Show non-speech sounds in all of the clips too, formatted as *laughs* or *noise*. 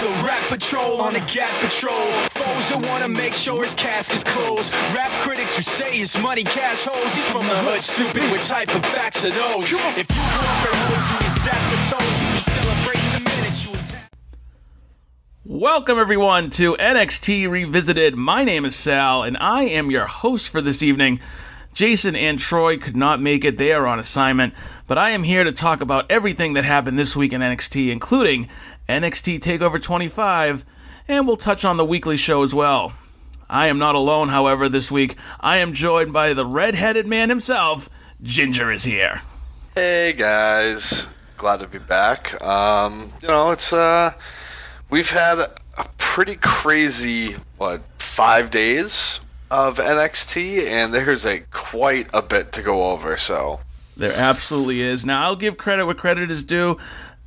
The rap patrol on the gap patrol. Foes who wanna make sure his casket's closed. Rap critics who say his money cash holes. He's from the hood, stupid. What type of facts are those? If you grew up in hoods and you sat for toes, you be celebrating the minute you was. Welcome, everyone, to NXT Revisited. My name is Sal, and I am your host for this evening. Jason and Troy could not make it, they are on assignment, but I am here to talk about everything that happened this week in NXT, including NXT TakeOver 25, and we'll touch on the weekly show as well. I am not alone, however, this week. I am joined by the red-headed man himself. Ginger is here. Hey guys, glad to be back. Um, you know, it's uh, we've had a pretty crazy what five days of NXT, and there's a quite a bit to go over. So There absolutely is. Now, I'll give credit where credit is due.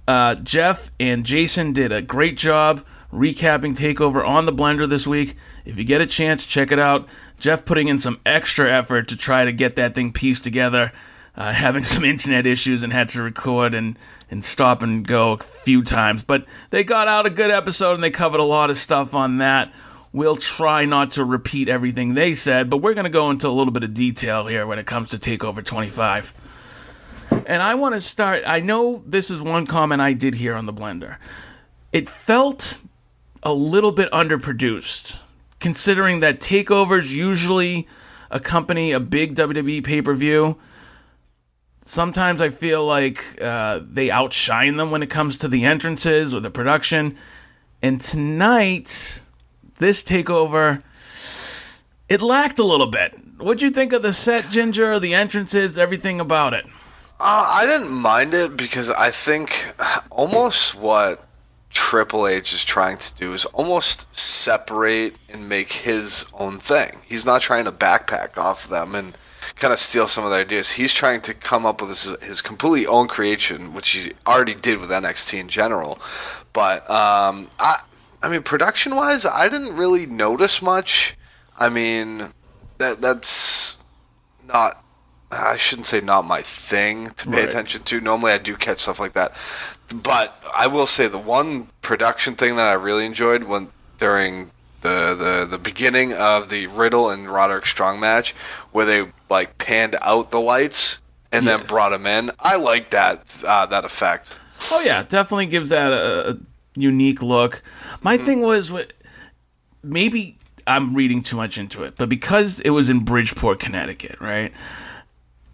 Uh, Jeff and Jason did a great job recapping TakeOver on the Blender this week. If you get a chance, check it out. Jeff putting in some extra effort to try to get that thing pieced together, uh, *laughs* having some internet issues and had to record and, and stop and go a few times. But they got out a good episode and they covered a lot of stuff on that. We'll try not to repeat everything they said, but we're going to go into a little bit of detail here when it comes to TakeOver 25. And I want to start. I know this is one comment I did here on the Blender. It felt a little bit underproduced, considering that takeovers usually accompany a big WWE pay per view. Sometimes I feel like uh, they outshine them when it comes to the entrances or the production. And tonight, this takeover, it lacked a little bit. What'd you think of the set, Ginger, the entrances, everything about it? Uh, I didn't mind it because I think almost what Triple H is trying to do is almost separate and make his own thing. He's not trying to backpack off them and kind of steal some of their ideas. He's trying to come up with his, his completely own creation, which he already did with NXT in general. But um, I, I mean, production wise, I didn't really notice much. I mean, that that's not. I shouldn't say not my thing to pay Right. attention to. Normally, I do catch stuff like that. But I will say the one production thing that I really enjoyed when during the the, the beginning of the Riddle and Roderick Strong match, where they like panned out the lights and then brought him in. I like that uh, that effect. Oh yeah, definitely gives that a, a unique look. My thing was maybe I'm reading too much into it, but because it was in Bridgeport, Connecticut, right?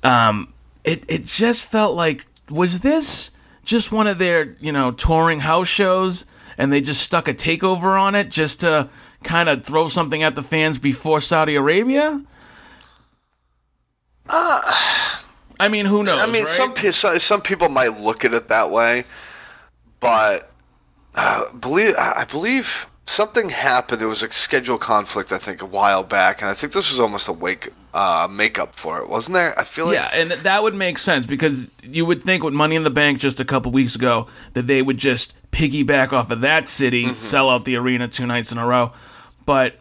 Um, it it just felt like was this just one of their you know touring house shows, and they just stuck a takeover on it just to kind of throw something at the fans before Saudi Arabia. I mean, who knows? I mean, right? some pe- some some people might look at it that way, but uh, believe I believe something happened. There was a schedule conflict, I think, a while back, and I think this was almost a wake uh, makeup for it, wasn't there? I feel like Yeah, and that would make sense because you would think with Money in the Bank just a couple weeks ago that they would just piggyback off of that city, sell out the arena two nights in a row. But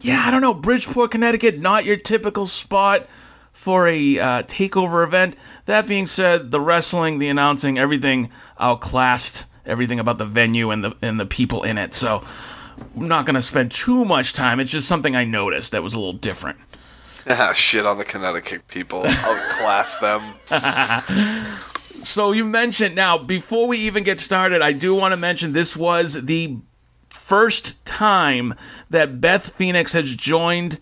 yeah, I don't know. Bridgeport, Connecticut, not your typical spot for a uh, takeover event. That being said, the wrestling, the announcing, everything outclassed everything about the venue and the and the people in it. So I'm not going to spend too much time. It's just something I noticed that was a little different. *laughs* Shit on the Connecticut people. Outclass them. *laughs* So you mentioned now before we even get started, I do want to mention this was the first time that Beth Phoenix has joined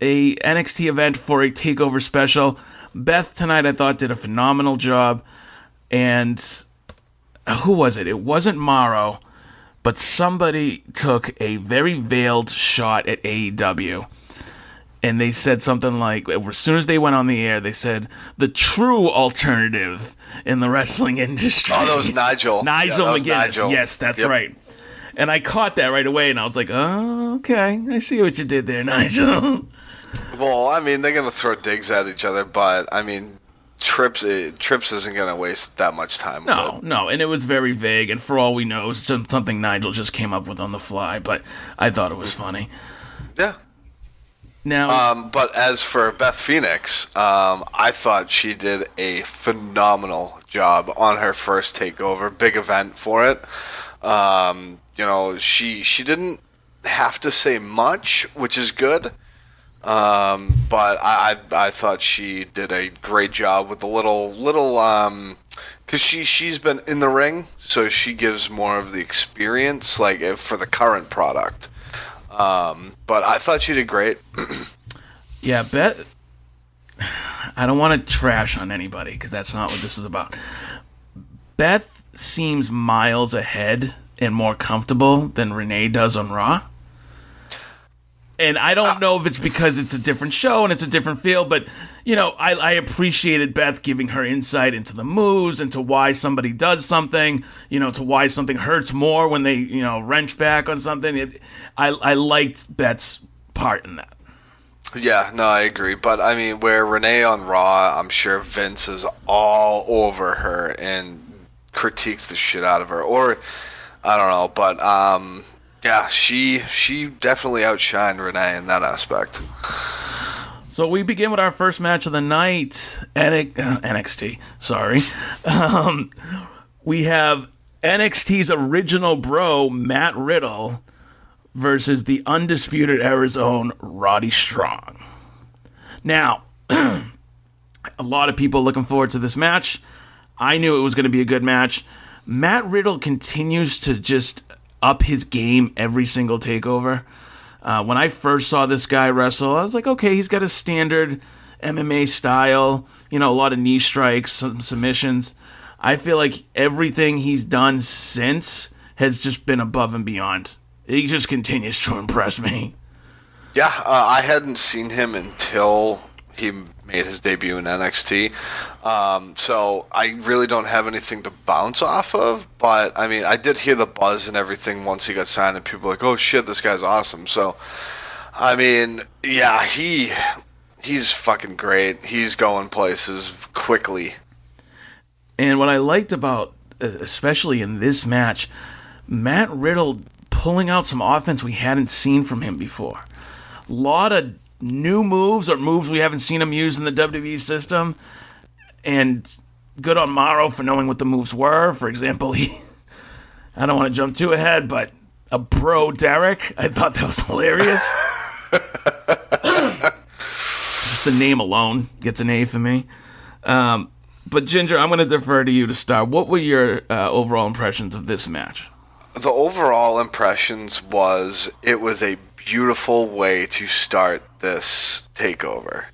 a NXT event for a takeover special. Beth tonight I thought did a phenomenal job, and uh, who was it? It wasn't Mauro, but somebody took a very veiled shot at AEW and they said something like as soon as they went on the air they said the true alternative in the wrestling *laughs* industry Oh, that was Nigel. *laughs* nigel Yeah, that was mcguinness Nigel. yes that's Yep. right and i caught that right away and i was like oh okay i see what you did there *laughs* nigel Well, I mean, they're gonna throw digs at each other, but I mean, Trips eh, Trips isn't gonna waste that much time. No, no, and it was very vague, and for all we know, it's just something Nigel just came up with on the fly. But I thought it was funny. Yeah. Now, Um, but as for Beth Phoenix, um, I thought she did a phenomenal job on her first takeover, big event for it. Um, you know, she she didn't have to say much, which is good. Um, but I, I I thought she did a great job with the little little um, because she she's been in the ring, so she gives more of the experience, like for the current product. Um, but I thought she did great. *clears throat* yeah, Beth. I don't want to trash on anybody because that's not what this is about. Beth seems miles ahead and more comfortable than Renee does on Raw. And I don't know if it's because it's a different show and it's a different feel, but you know, I, I appreciated Beth giving her insight into the moves, into why somebody does something, you know, to why something hurts more when they, you know, wrench back on something. It, I I liked Beth's part in that. Yeah, no, I agree. But I mean, where Renee on Raw, I'm sure Vince is all over her and critiques the shit out of her, or I don't know. But um, yeah, she she definitely outshined Renee in that aspect. So we begin with our first match of the night, NX, uh, NXT. Sorry, um, we have NXT's original bro Matt Riddle versus the undisputed own Roddy Strong. Now, *clears throat* a lot of people looking forward to this match. I knew it was going to be a good match. Matt Riddle continues to just up his game every single takeover. Uh, when I first saw this guy wrestle, I was like, okay, he's got a standard MMA style, you know, a lot of knee strikes, some submissions. I feel like everything he's done since has just been above and beyond. He just continues to *laughs* impress me. Yeah, uh, I hadn't seen him until he made his debut in NXT. Um, so I really don't have anything to bounce off of. But I mean, I did hear the buzz and everything once he got signed, and people were like, "Oh shit, this guy's awesome." So, I mean, yeah, he he's fucking great. He's going places quickly. And what I liked about, uh, especially in this match, Matt Riddle pulling out some offense we hadn't seen from him before. A lot of new moves or moves we haven't seen him use in the WWE system. And good on Mauro for knowing what the moves were. For example, *laughs* he. I don't want to jump too ahead, but a bro Derek, I thought that was hilarious. *laughs* Just the name alone gets an A for me. Um, but Ginger, I'm going to defer to you to start. What were your uh, overall impressions of this match? The overall impressions was it was a beautiful way to start this takeover.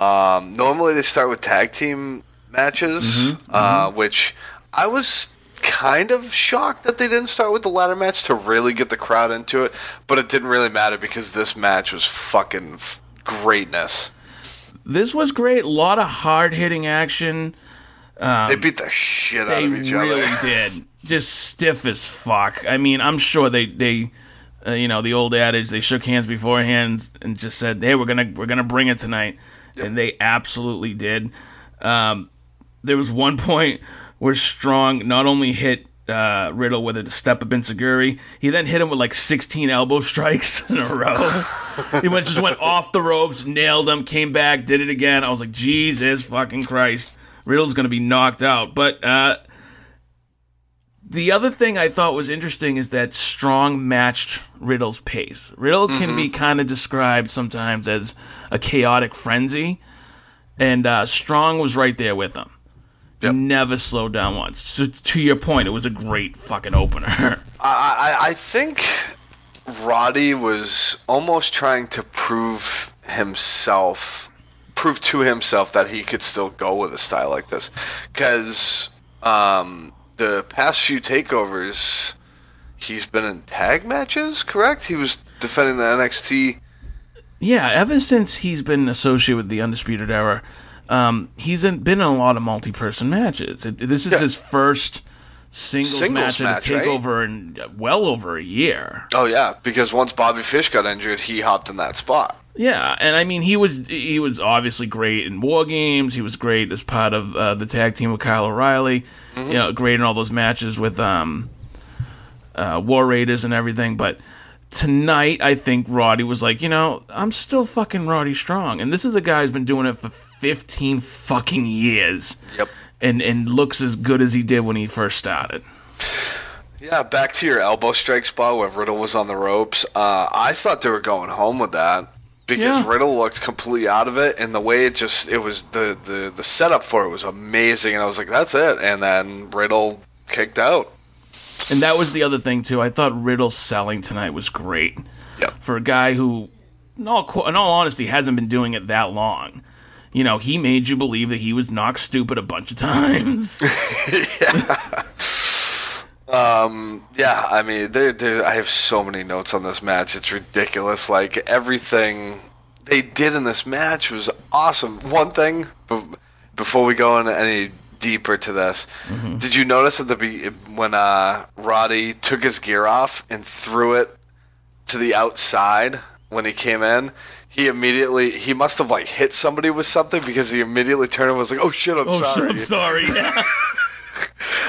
Um, normally they start with tag team matches, uh, which I was kind of shocked that they didn't start with the ladder match to really get the crowd into it. But it didn't really matter because this match was fucking f- greatness. This was great. A lot of hard hitting action. they beat the shit out of each really other. *laughs* did. Just stiff as fuck. I mean, I'm sure they they. Uh, you know the old adage they shook hands beforehand and just said hey we're gonna we're gonna bring it tonight. And they absolutely did. Um, there was one point where strong not only hit uh, riddle with a step up enzuigiri he then hit him with like 16 elbow strikes in a row. He went just went off the ropes nailed him came back did it again. I was like jesus fucking christ. Riddle's gonna be knocked out. But uh, the other thing I thought was interesting is that Strong matched Riddle's pace. Riddle can be kind of described sometimes as a chaotic frenzy, and uh, Strong was right there with him. Yep. Never slowed down once. So to your point, it was a great fucking opener. *laughs* I, I, I think Roddy was almost trying to prove himself, prove to himself that he could still go with a style like this. Because um, the past few takeovers, he's been in tag matches, correct? He was defending the NXT. yeah, ever since he's been associated with the Undisputed Era, um, he's in, been in a lot of multi-person matches. It, this is Yeah. his first singles, Singles match at match, a right? takeover in uh, well over a year. Oh, yeah, because once Bobby Fish got injured, he hopped in that spot. Yeah, and I mean he was he was obviously great in War Games. He was great as part of uh, the tag team with Kyle O'Reilly. You know, great in all those matches with um, uh, War Raiders and everything. But tonight, I think Roddy was like, you know, I'm still fucking Roddy Strong, and this is a guy who's been doing it for 15 fucking years, Yep. and and looks as good as he did when he first started. Yeah, back to your elbow strike spot where Riddle was on the ropes. Uh, I thought they were going home with that because Yeah. Riddle looked completely out of it, and the way it just it was the the the setup for it was amazing, and I was like, that's it, and then Riddle kicked out. And that was the other thing too. I thought Riddle's selling tonight was great. Yep. For a guy who, in all, in all honesty, hasn't been doing it that long. You know, he made you believe that he was knocked stupid a bunch of *laughs* times. *laughs* Yeah, I mean, there, there, I have so many notes on this match. It's ridiculous. Like everything they did in this match was awesome. One thing before we go into any deeper to this, did you notice at the be- when uh, Roddy took his gear off and threw it to the outside when he came in? He immediately he must have like hit somebody with something because he immediately turned and was like, "Oh shit, I'm oh sorry." shit! I'm sorry. Yeah. *laughs*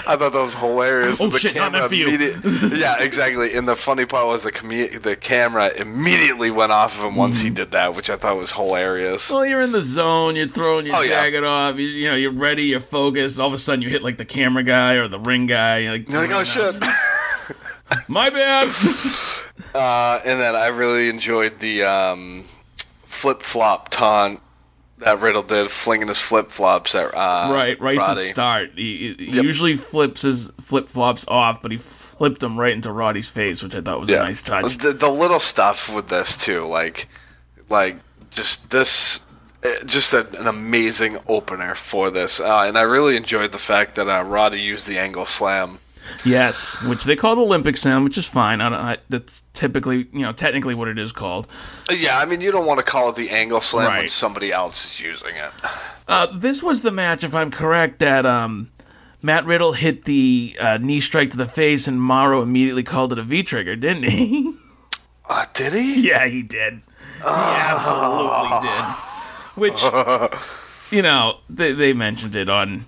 I thought that was hilarious. Oh, the shit, not camera enough you. immediate- *laughs* yeah, exactly. And the funny part was the commu- the camera immediately went off of him once Mm. he did that, which I thought was hilarious. well, you're in the zone. You're throwing your Oh, yeah. jacket off. You, you know, you're ready. You're focused. All of a sudden, you hit like the camera guy or the ring guy. You're like, You're like, oh shit. *laughs* *laughs* my bad. Uh, and then I really enjoyed the um, flip flop taunt that Riddle did, flinging his flip flops at uh, right, right Roddy. to start. He, he Yep. usually flips his flip flops off, but he flipped them right into Roddy's face, which I thought was Yeah, a nice touch. The, the little stuff with this too, like, like just this, eh, just a, an amazing opener for this, uh, and I really enjoyed the fact that uh, Roddy used the angle slam. Yes, which they call the Olympic slam, which is fine. I don't, I, that's typically, you know, technically what it is called. Uh, Yeah, I mean, you don't want to call it the angle slam when somebody else is using it. Uh, this was the match, if I'm correct, that um, Matt Riddle hit the uh, knee strike to the face, and Mauro immediately called it a V trigger, didn't he? Uh, did he? *laughs* yeah, he did. He absolutely did. Which, *laughs* you know, they, they mentioned it on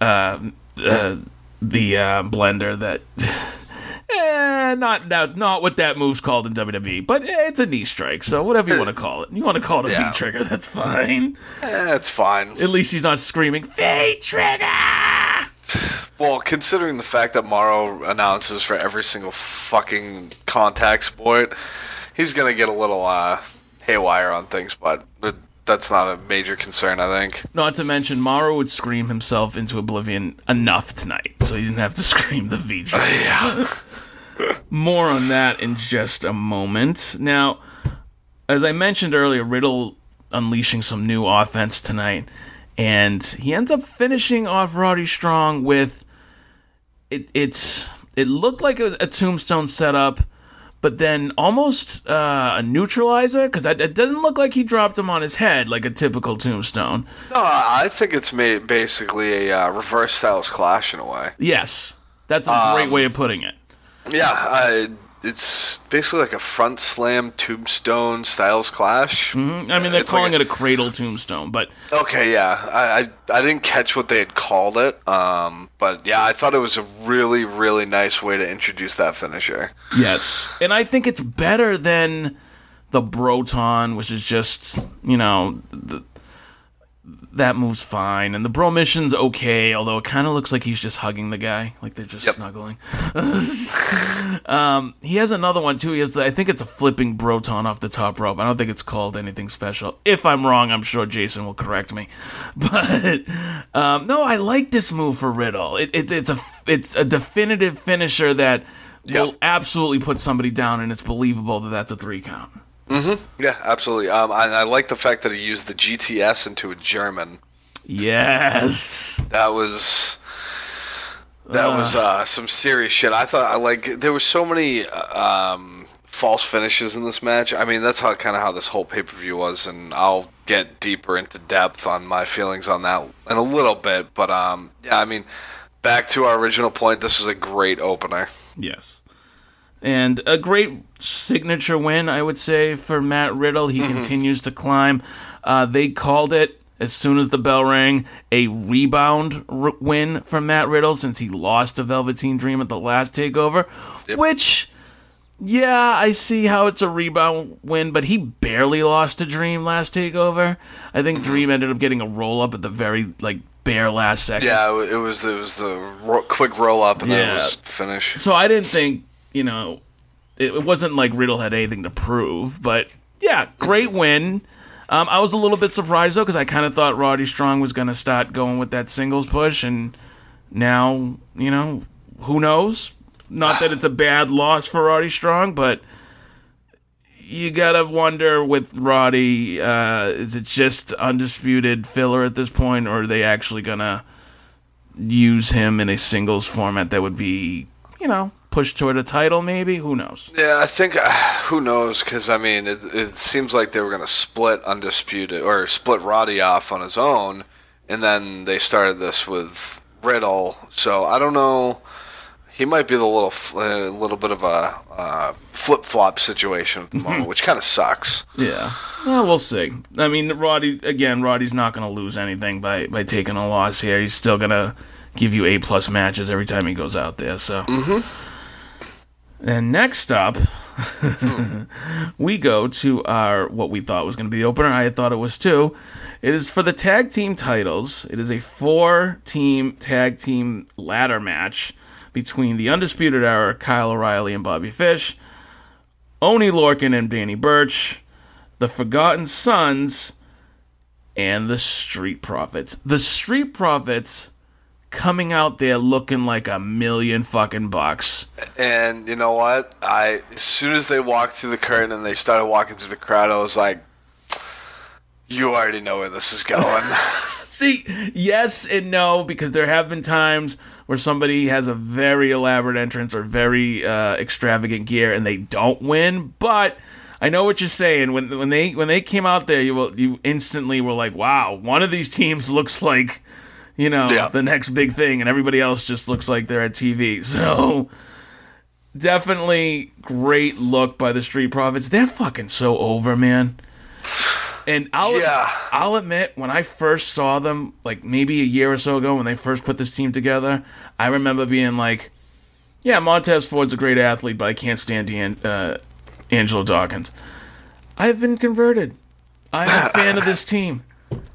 uh, uh, the uh, blender that. *laughs* Eh, not, not not what that move's called in WWE, but eh, it's a knee strike, so whatever you want to call it. You want to call it a Yeah. V trigger, that's fine. Eh, it's fine. At least he's not screaming V trigger. *sighs* Well, considering the fact that Mauro announces for every single fucking contact sport, he's gonna get a little uh, haywire on things, but that's not a major concern, I think. Not to mention, Mauro would scream himself into oblivion enough tonight, so he didn't have to *laughs* scream the V trigger. Uh, yeah. *laughs* More on that in just a moment. Now, as I mentioned earlier, Riddle unleashing some new offense tonight, and he ends up finishing off Roddy Strong with it. It's it looked like a, a tombstone setup, but then almost uh, a neutralizer because it, it doesn't look like he dropped him on his head like a typical tombstone. No, I think it's made basically a uh, reverse styles clash in a way. Yes, that's a great way of putting it. Yeah, I, it's basically like a front slam tombstone styles clash. I mean, they're It's like calling a- it a cradle tombstone, but Okay, yeah, I, I I didn't catch what they had called it, um, but yeah, I thought it was a really really nice way to introduce that finisher. Yes. And I think it's better than the Broton, which is just, you know, the, that move's fine. And the Bro mission's okay, although it kind of looks like he's just hugging the guy, like they're just Yep. snuggling. *laughs* um, he has another one, too. He has, the, I think it's a flipping Broton off the top rope. I don't think it's called anything special. If I'm wrong, I'm sure Jason will correct me. *laughs* But um, no, I like this move for Riddle. It, it, it's a it's a definitive finisher that will absolutely put somebody down, and it's believable that that's a three count. Yeah, absolutely. Um, I, I like the fact that he used the GTS into a German. Yes. That was that was uh, some serious shit. I thought I like there were so many uh, um, false finishes in this match. I mean, that's how kind of how this whole pay per view was, and I'll get deeper into depth on my feelings on that in a little bit. But um, yeah, I mean, back to our original point. This was a great opener. Yes. And a great signature win, I would say, for Matt Riddle. He continues to climb. Uh, they called it as soon as the bell rang a rebound r- win for Matt Riddle since he lost to Velveteen Dream at the last takeover, Yep. which. Yeah, I see how it's a rebound win, but he barely lost to Dream last takeover. I think Dream ended up getting a roll up at the very like bare last second. Yeah, it was it was the ro- quick roll up and then Yeah. it was finish. So I didn't think, you know, it, it wasn't like Riddle had anything to prove, but yeah, great win. Um, I was a little bit surprised though because I kind of thought Roddy Strong was going to start going with that singles push, and now you know who knows. Not that it's a bad loss for Roddy Strong, but you gotta wonder with Roddy, uh, is it just undisputed filler at this point, or are they actually gonna use him in a singles format that would be, you know, pushed toward a title? Maybe who knows? Yeah, I think uh, who knows because I mean it, it seems like they were going to split undisputed or split Roddy off on his own, and then they started this with Riddle. So I don't know. He might be the little a little bit of a uh, flip flop situation at the moment, which kind of sucks. Yeah. Well, we'll see. I mean, Roddy again. Roddy's not going to lose anything by by taking a loss here. He's still going to give you A plus matches every time he goes out there. So. And next up, hmm. *laughs* we go to our what we thought was going to be the opener. I thought it was too. It is for the tag team titles. It is a four-team tag team ladder match between the Undisputed Era, Kyle O'Reilly and Bobby Fish, Oney Lorcan and Danny Burch, the Forgotten Sons, and the Street Profits. The Street Profits coming out there looking like a million fucking bucks. And you know what? I as soon as they walked through the curtain and they started walking through the crowd, I was like, "You already know where this is going." *laughs* *laughs* See, yes and no, because there have been times where somebody has a very elaborate entrance or very uh, extravagant gear and they don't win. But I know what you're saying. When when they when they came out there, you will you instantly were like, wow, one of these teams *laughs* looks like, you know, Yeah. the next big thing, and everybody else just looks like they're at TV. *laughs* So. Definitely great look by the Street Profits. They're fucking so over, man. And I'll Yeah. I'll admit when I first saw them, like maybe a year or so ago, when they first put this team together, I remember being like, "Yeah, Montez Ford's a great athlete, but I can't stand Dan, uh, Angelo Dawkins." I've been converted. I'm a fan of this *laughs* team.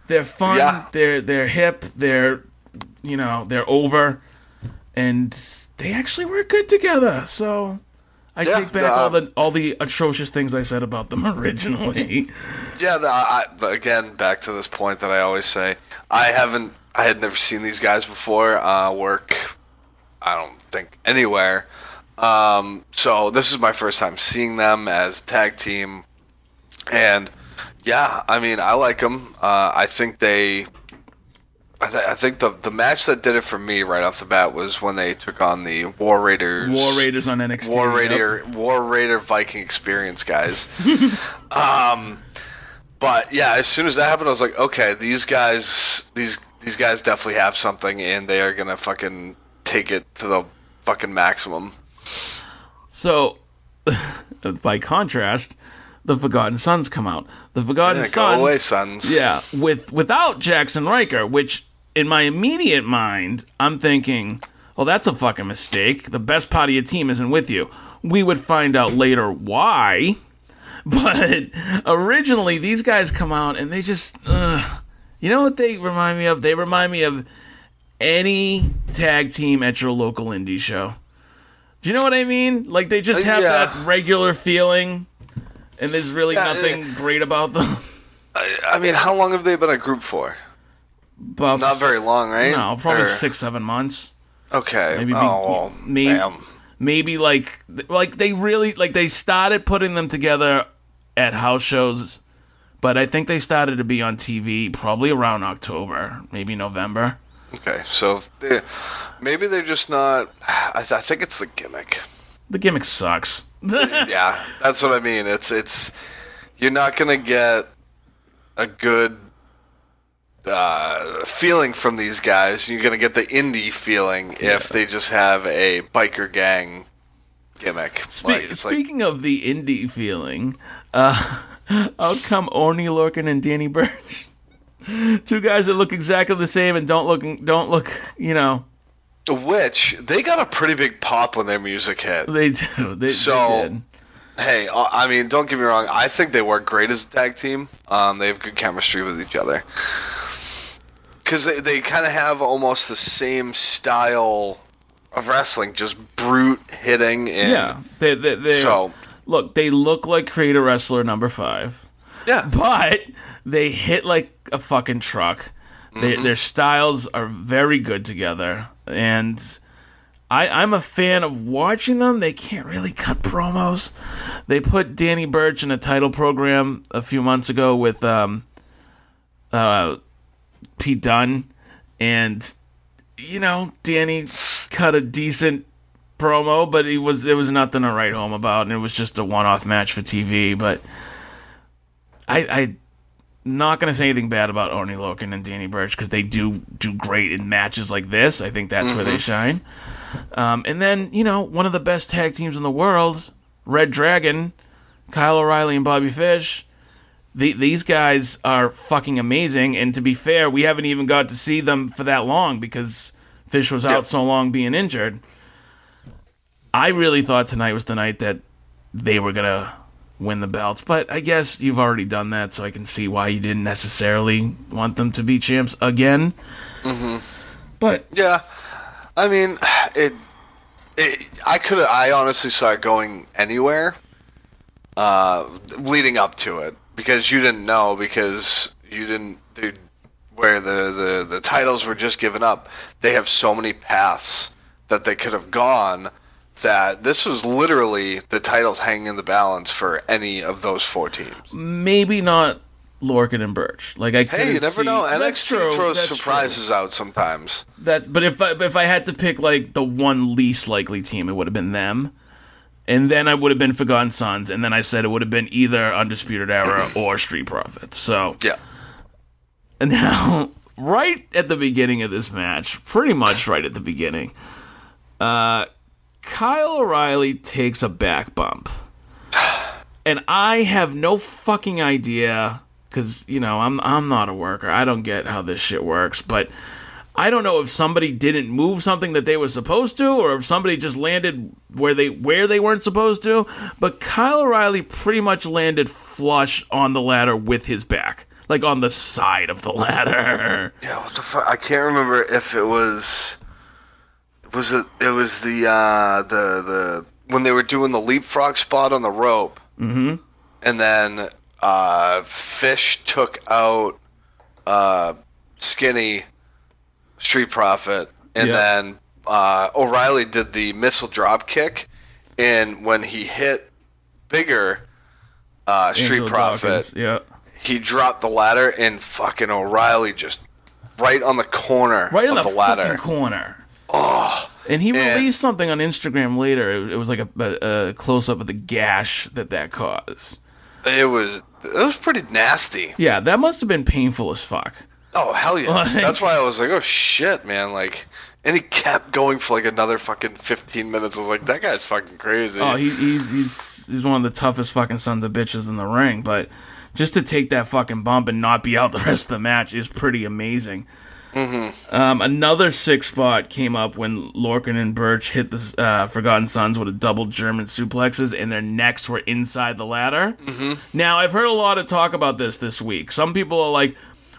They're fun. Yeah. They're they're hip. They're you know they're over, and they actually work good together. So. I Yeah, take back uh, all the all the atrocious things I said about them *laughs* originally. Yeah, the, I, but again, back to this point that I always say, I haven't, I had never seen these guys before uh, work. I don't think anywhere. Um, so this is my first time seeing them as a tag team, and yeah, I mean, I like them. Uh, I think they. I, th- I think the the match that did it for me right off the bat was when they took on the War Raiders. War Raiders on NXT. War yep. Raider, War Raider Viking experience, guys. *laughs* um, but yeah, as soon as that happened, I was like, okay, these guys, these these guys definitely have something, and they are gonna fucking take it to the fucking maximum. So, *laughs* by contrast, the Forgotten Sons come out. The Forgotten Yeah, Sons, go away, sons. yeah, with without Jaxson Ryker, which in my immediate mind, I'm thinking, well, that's a fucking mistake. The best part of your team isn't with you. We would find out later why. *laughs* But originally, these guys come out and they just, uh, you know what they remind me of? They remind me of any tag team at your local indie show. Do you know what I mean? Like they just have yeah. that regular feeling, and there's really Yeah, nothing great about them. I, I mean, how long have they been a group for? But Not very long, right? no, probably Or- six, seven months. Okay. maybe oh, be- oh, well, maybe- damn. Maybe like like they really like they started putting them together at house shows, but I think they started to be on TV probably around October, maybe November. Okay, so they, maybe they're just not. I, th- I think it's the gimmick. The gimmick sucks. *laughs* yeah, that's what I mean. It's it's you're not gonna get a good uh, feeling from these guys. You're gonna get the indie feeling if they just have a biker gang gimmick. Spe- like, it's like, speaking of the indie feeling, uh, *laughs* out come Oney Lorcan and Danny Burch. *laughs* Two guys that look exactly the same and don't look don't look, you know, which they got a pretty big pop when their music hit. they do. They, So- they. Hey, uh, I mean, don't get me wrong. I think they work great as a tag team. Um, they have good chemistry with each other. Because they, they kind of have almost the same style of wrestling, just brute hitting. And, Yeah, they they, they So- look. They look like creator wrestler number five, Yeah. but they hit like a fucking truck. They, Mm-hmm. Their styles are very good together, and I, I'm a fan of watching them. They can't really cut promos. They put Danny Burch in a title program a few months ago with um, uh, Pete Dunne, and you know Danny cut a decent promo, but it was it was nothing to write home about, and it was just a one-off match for TV. But I, I not gonna say anything bad about Oney Lorcan and Danny Burch because they do do great in matches like this. I think that's where they shine. Um, and then you know one of the best tag teams in the world, Red Dragon, Kyle O'Reilly and Bobby Fish. The, these guys are fucking amazing, and to be fair, we haven't even got to see them for that long because Fish was out so long being injured. I really thought tonight was the night that they were gonna win the belts, but I guess you've already done that, so I can see why you didn't necessarily want them to be champs again. Mm-hmm. But Yeah, I mean, it. it I could. I honestly saw it going anywhere. Uh, leading up to it, because you didn't know, because you didn't. Dude, where the, the the titles were just given up, they have so many paths that they could have gone. That this was literally the titles hanging in the balance for any of those four teams. maybe not Lorcan and Burch. Like I Hey, you never see- know. NXT true, throws that's true. surprises out sometimes. That, but if I, if I had to pick like the one least likely team, it would have been them, and then I would have been Forgotten Sons, and then I said it would have been either Undisputed Era or Street Profits. So Yeah. and *laughs* now, right at the beginning of this match, pretty much right at the beginning, uh, Kyle O'Reilly takes a back bump, *sighs* and I have no fucking idea because you know I'm I'm not a worker. I don't get how this shit works, but. I don't know if somebody didn't move something that they were supposed to, or if somebody just landed where they where they weren't supposed to. But Kyle O'Reilly pretty much landed flush on the ladder with his back, like on the side of the *laughs* ladder. Yeah, what the fuck? I can't remember if it was. Was it? It was the uh, the the when they were doing the leapfrog spot on the rope, mm-hmm. and then uh, Fish took out uh, Skinny, Street Profit, and Yeah. then uh, O'Reilly did the missile drop kick, and when he hit Bigger, uh, Street Angelo Profit, yeah, he dropped the ladder and fucking O'Reilly just right on the corner right of the, the, ladder. corner. Oh, and he and- released something on Instagram later. It, it was like a, a, a close up of the gash that that caused. It was it was pretty nasty. Yeah, that must have been painful as fuck. Oh hell yeah! Like- That's why I was like, oh shit, man! Like, and he kept going for like another fucking fifteen minutes. I was like, that guy's fucking crazy. Oh, he, he's he's he's one of the toughest fucking sons of bitches in the ring. But just to take that fucking bump and not be out the rest of the match is pretty amazing. Mm-hmm. Um, another six spot came up when Lorcan and Burch hit the uh, Forgotten Sons with a double German suplexes, and their necks were inside the ladder. Mm-hmm. Now I've heard a lot of talk about this this week. Some people are like.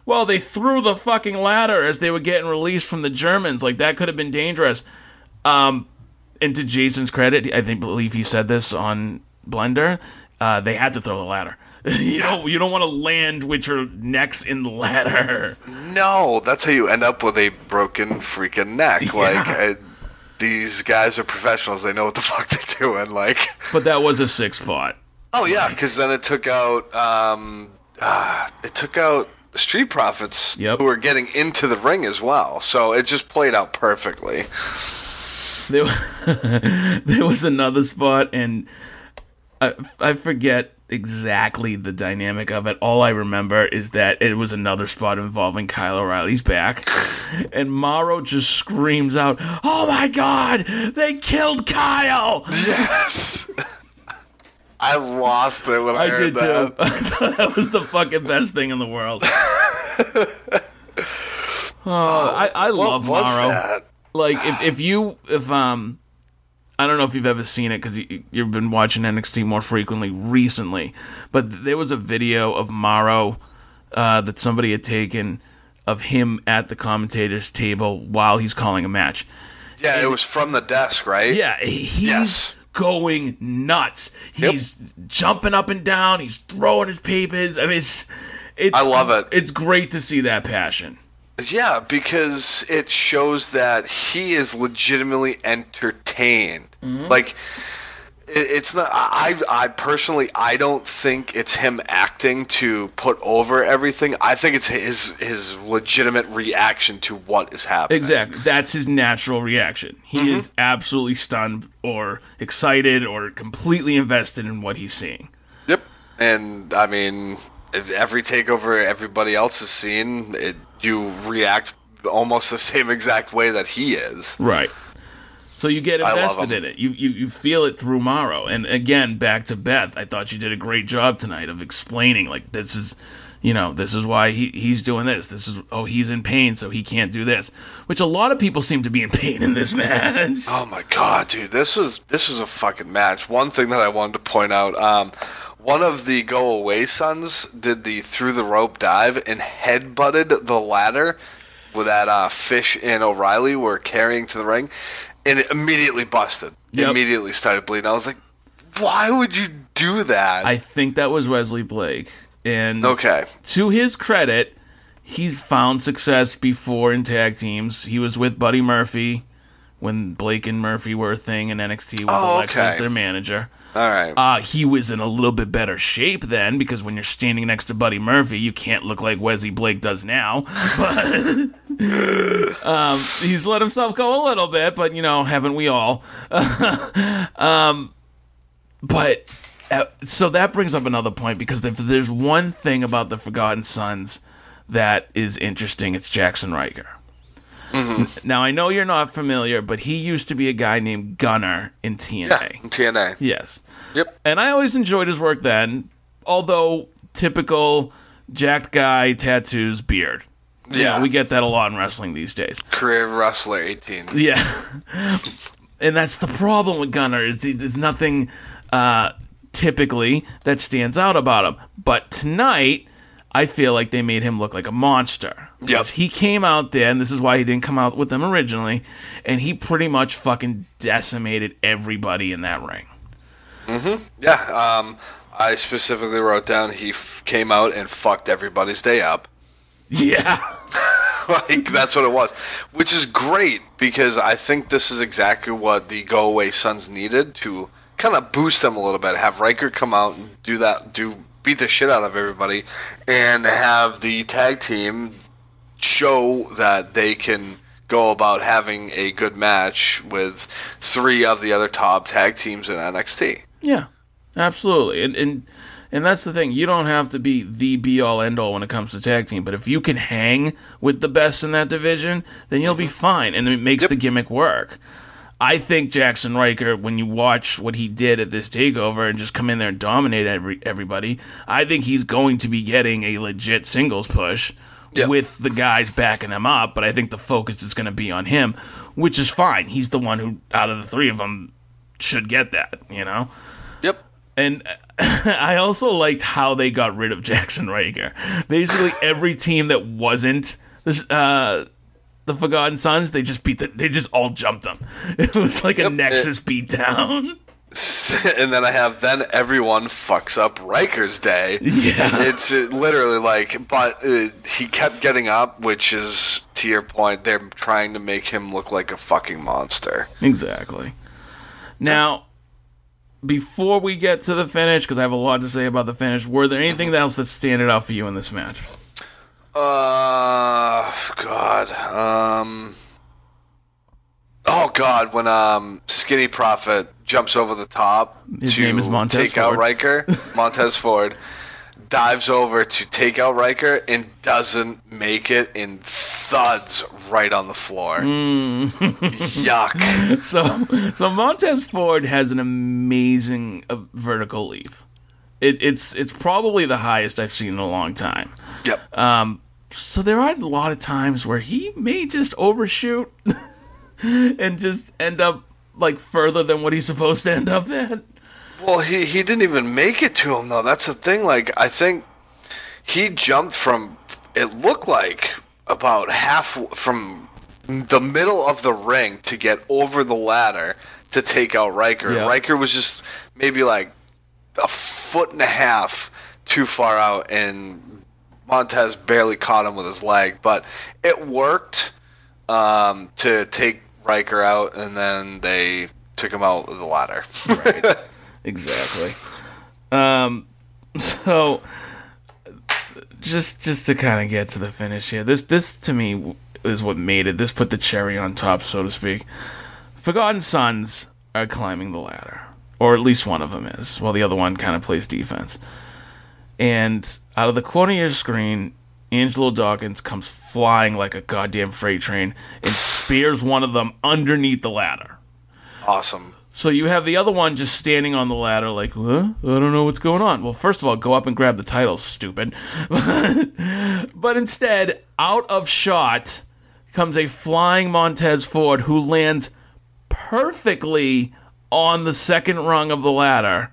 Well, they threw the fucking ladder as they were getting released from the Germans. Like that could have been dangerous. Um, and to Jason's credit, I think believe he said this on Blender. Uh, they had to throw the ladder. You don't you don't want to land with your necks in the ladder. no, that's how you end up with a broken freaking neck. Like, uh, these guys are professionals. They know what the *laughs* fuck they're doing. Like, But that was a six spot. oh yeah, because then it took out um, uh, it took out the Street Profits Yep. who were getting into the ring as well. So it just played out perfectly. There, *laughs* there was another spot, and I, I forget exactly the dynamic of it. All I remember is that it was another spot involving Kyle O'Reilly's back, *laughs* and Mauro just screams out, "Oh my God! They killed Kyle!" Yes. *laughs* I lost it when I, I heard did too. that. *laughs* I thought that was the fucking best thing in the world. oh, I, I love Mauro. that? Like if if you if um. I don't know if you've ever seen it because you, you've been watching NXT more frequently recently, but there was a video of Mauro uh, that somebody had taken of him at the commentator's table while he's calling a match. Yeah, it was from the desk, right? Yeah, he's Yes. going nuts. Yep. He's jumping up and down. He's throwing his papers. I mean, it's, it's I love it. It's great to see that passion. Yeah, because it shows that he is legitimately entertained. Mm-hmm. Like it, it's not. I I personally I don't think it's him acting to put over everything. I think it's his his legitimate reaction to what is happening. Exactly. That's his natural reaction. He Mm-hmm. is absolutely stunned or excited or completely invested in what he's seeing. Yep. And I mean, every takeover everybody else is seen it, you react almost the *laughs* same exact way that he is. Right. So you get invested in it. You, you you feel it through Mauro. And again, back to Beth. I thought you did a great job tonight of explaining like this is you know, this is why he, he's doing this. This is oh he's in pain, so he can't do this. Which a lot of people seem to be in pain in this *laughs* match. Oh my god, dude, this is this is a fucking match. One thing that I wanted to point out, um, one of the go away sons did the through the rope dive and headbutted the ladder with that uh, fish and O'Reilly were carrying to the ring, and it immediately busted. Yep. Immediately started bleeding. I was like, why would you do that? I think that was Wesley Blake. And okay, to his credit, he's found success before in tag teams. He was with Buddy Murphy when Blake and Murphy were a thing in NXT with Oh, Alexa as their manager. all right. Uh, he was in a little bit better shape then because when you're standing next to Buddy Murphy, you can't look like Wesley Blake does now. *laughs* But *laughs* um, he's let himself go a little bit, but you know, haven't we all? *laughs* um, but uh, so that brings up another point because if there's one thing about the Forgotten Sons that is interesting, it's Jaxson Ryker. Now I know you're not familiar, but he used to be a guy named Gunner in TNA. yeah, TNA. Yes. Yep. And I always enjoyed his work then, although typical jacked guy, tattoos, beard. You Yeah. know, we get that a lot in wrestling these days. Career wrestler 18. Yeah. *laughs* and that's the problem with Gunner is there's nothing uh, typically that stands out about him. But tonight, I feel like they made him look like a monster. Yes. he came out there, and this is why he didn't come out with them originally, and he pretty much fucking decimated everybody in that ring. Mm-hmm. Yeah, um, I specifically wrote down he f- came out and fucked everybody's day up. Yeah. *laughs* *laughs* like that's what it was, which is great because I think this is exactly what the Go Away Sons needed to kind of boost them a little bit. Have Ryker come out and do that, do beat the shit out of everybody, and have the tag team show that they can go about having a good match with three of the other top tag teams in NXT. Yeah, absolutely. And and and that's the thing. You don't have to be the be all end all when it comes to tag team, but if you can hang with the best in that division, then you'll be mm-hmm. fine, and it makes Yep. the gimmick work. I think Jaxson Ryker, when you watch what he did at this takeover and just come in there and dominate every everybody, I think he's going to be getting a legit singles push Yep. with the guys backing him up. But I think the focus is going to be on him, which is fine. He's the one who, out of the three of them, should get that. You know. Yep. And *laughs* I also liked how they got rid of Jaxson Ryker. Basically, every team that wasn't the uh, the Forgotten Sons, they just beat the, they just all jumped them. *laughs* It was like a Yep. Nexus beatdown. *laughs* and then I have then everyone fucks up Ryker's day. Yeah. It's uh, literally like, but uh, he kept getting up, which is to your point. They're trying to make him look like a fucking monster. Exactly. Now, before we get to the finish, because I have a lot to say about the finish, were there anything else that standed out for you in this match? Uh, God. Um. Oh God, when um Skinny Profit jumps over the top His to name is Montez take out Ford. Ryker. *laughs* Montez Ford dives over to take out Ryker and doesn't make it and thuds right on the floor. Mm. *laughs* Yuck. So, so Montez Ford has an amazing uh, vertical leap. It, it's it's probably the highest I've seen in a long time. Yep. Um, so there are a lot of times where he may just overshoot *laughs* and just end up like further than what he's supposed to end up at. Well, he he didn't even make it to him though. That's the thing. Like I think he jumped from it looked like about half from the middle of the ring to get over the ladder to take out Ryker. Yeah. Ryker was just maybe like a foot and a half too far out, and Montez barely caught him with his leg. But it worked um, to take Ryker out, and then they took him out with the ladder. right. *laughs* Exactly. Um, *laughs* so just just to kind of get to the finish here, this this to me is what made it. This put the cherry on top, so to speak. Forgotten Sons are climbing the ladder, or at least one of them is, while the other one kind of plays defense. And out of the corner of your screen, Angelo Dawkins comes flying like a goddamn freight train and spears one of them underneath the ladder. awesome. So you have the other one just standing on the ladder, like, huh? I don't know what's going on. Well, first of all, go up and grab the title, stupid. *laughs* but instead, out of shot comes a flying Montez Ford who lands perfectly on the second rung of the ladder.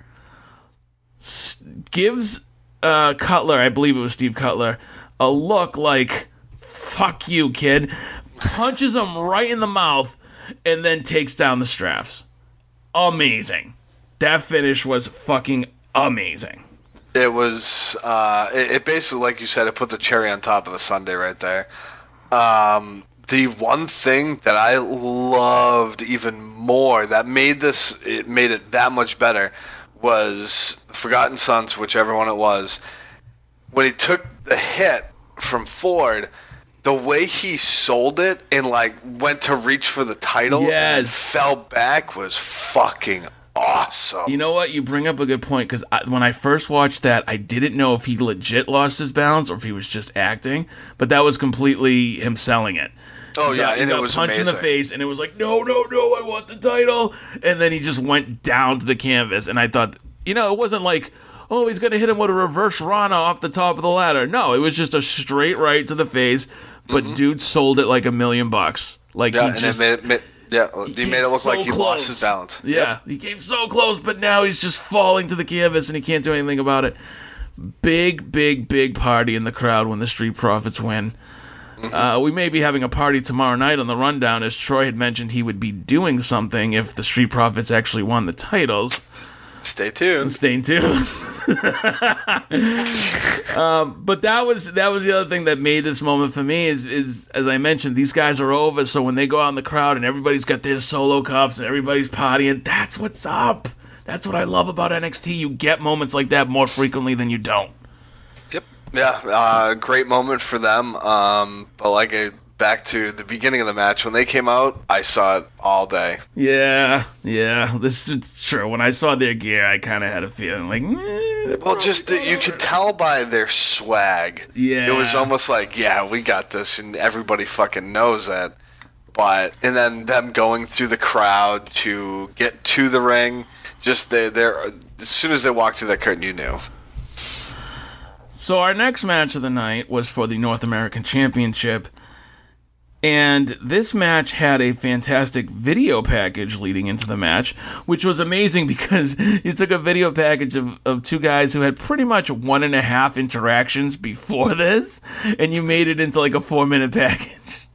Gives uh, Cutler, I believe it was Steve Cutler, a look like, fuck you, kid. Punches him right in the mouth and then takes down the straps amazing. That finish was fucking amazing. It was. Uh, it, it basically, like you said, it put the cherry on top of the sundae right there. Um, the one thing that I loved even more that made this, it made it that much better, was Forgotten Sons, whichever one it was. When he took the hit from Ford, the way he sold it and like went to reach for the title and then fell back was fucking awesome. You know what? You bring up a good point because when I first watched that, I didn't know if he legit lost his balance or if he was just acting. But that was completely him selling it. Oh He yeah, got, he and it got was punched amazing. in the face, and it was like, no, no, no, I want the title. And then he just went down to the canvas, and I thought, you know, it wasn't like, oh, he's gonna hit him with a reverse Rana off the top of the ladder. No, it was just a straight right to the face. But dude sold it like a million bucks. Like Mm-hmm. Yeah, he and just, it made it, made, yeah, he, came made it look so like he close. lost his balance. Yeah, he came so close, but now he's just falling to the canvas and he can't do anything about it. Big, big, big party in the crowd when the Street Profits win. Mm-hmm. Uh, we may be having a party tomorrow night on the rundown, as Troy had mentioned he would be doing something if the Street Profits actually won the titles. Stay tuned. Stay tuned. *laughs* um, but that was that was the other thing that made this moment for me is is as I mentioned, these guys are over. So when they go out in the crowd and everybody's got their solo cups and everybody's partying, that's what's up. That's what I love about NXT. You get moments like that more frequently than you don't. Yeah, uh, great moment for them. Um, but like I, back to the beginning of the match when they came out, I saw it all day. Yeah, yeah, this is true. When I saw their gear, I kind of had a feeling like, eh, Well, just that you could tell by their swag. Yeah. It was almost like, yeah, we got this, and everybody fucking knows it. But and then them going through the crowd to get to the ring, just they they're as soon as they walked through that curtain, you knew. So our next match of the night was for the North American Championship. And this match had a fantastic video package leading into the match, which was amazing *laughs* because you took a video package of, of two guys who had pretty much one and a half interactions before *laughs* this, and you made it into like a four minute package.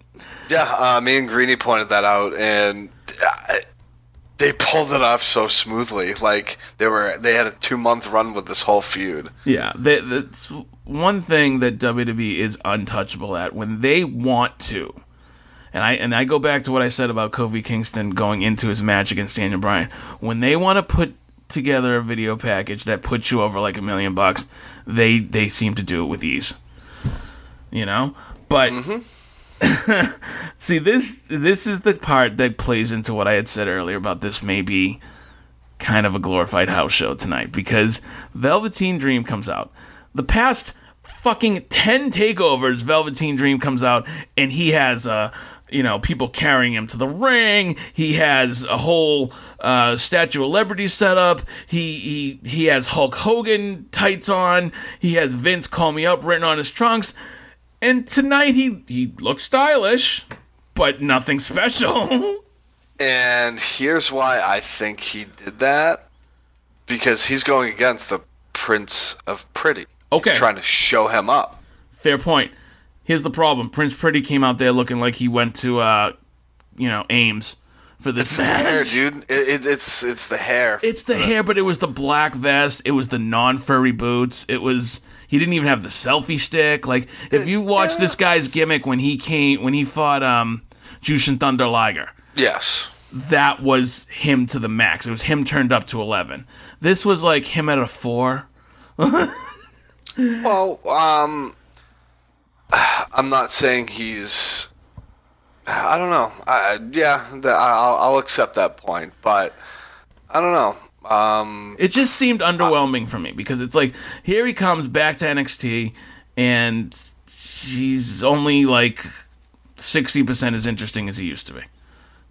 Yeah, uh, me and Greeny pointed that out, and uh, they pulled it off so smoothly. Like they were, they had a two month run with this whole feud. Yeah, they, that's one thing that WWE is untouchable at when they want to. And I and I go back to what I said about Kofi Kingston going into his match against Daniel Bryan. When they want to put together a video package that puts you over like a million bucks, they they seem to do it with ease. You know? But mm-hmm. *laughs* see this this is the part that plays into what I had said earlier about this may be kind of a glorified house show tonight because Velveteen Dream comes out. The past fucking 10 takeovers, Velveteen Dream comes out and he has uh you know, people carrying him to the ring. He has a whole uh, Statue of Liberty set up. He he he has Hulk Hogan tights on. He has Vince call me up written on his trunks. And tonight he he looks stylish, but nothing special. *laughs* And here's why I think he did that because he's going against the Prince of Pretty. Okay. He's trying to show him up. Fair point. Here's the problem. Prince Pretty came out there looking like he went to uh you know, Ames for this It's the hair, dude. It, it, it's it's the hair. It's the hair, but it was the black vest. It was the non-furry boots. It was he didn't even have the selfie stick. Like if you watch this guy's gimmick when he came when he fought um Jushin Thunder Liger, yes. that was him to the max. It was him turned up to eleven. This was like him at a four. *laughs* Well, um, I'm not saying he's. I don't know. I, yeah, that, I'll, I'll accept that point, but I don't know. Um, It just seemed underwhelming for me because it's like here he comes back to NXT and he's only like sixty percent as interesting as he used to be.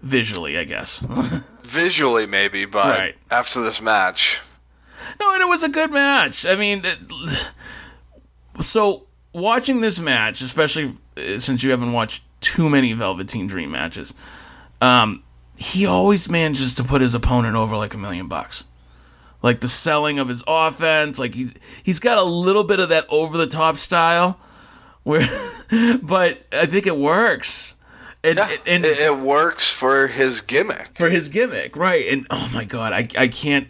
Visually, I guess. *laughs* visually, maybe, but Right. after this match, No, and it was a good match. I mean, it, so watching this match, especially uh, since you haven't watched too many Velveteen Dream matches, um, he always manages to put his opponent over like a million bucks. Like the selling of his offense, like he's he's got a little bit of that over the top style, where, *laughs* but I think it works. And, yeah, and it, it works for his gimmick. for his gimmick, right? And oh my god, I I can't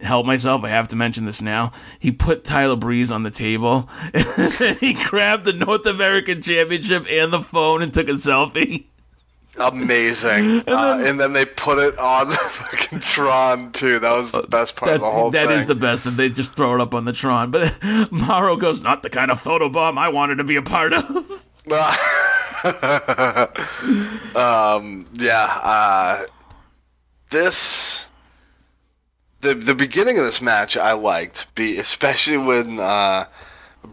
help myself. I have to mention this now. He put Tyler Breeze on the table. *laughs* he grabbed the North American Championship and the phone and took a selfie. Amazing. *laughs* uh, and then they put it on the *laughs* fucking Tron too. That was the best part of the whole That thing. That is the best that they just throw it up on the Tron. But Mauro goes, not the kind of photobomb I wanted to be a part of. um, yeah. Uh, this the the beginning of this match I liked, be especially when uh,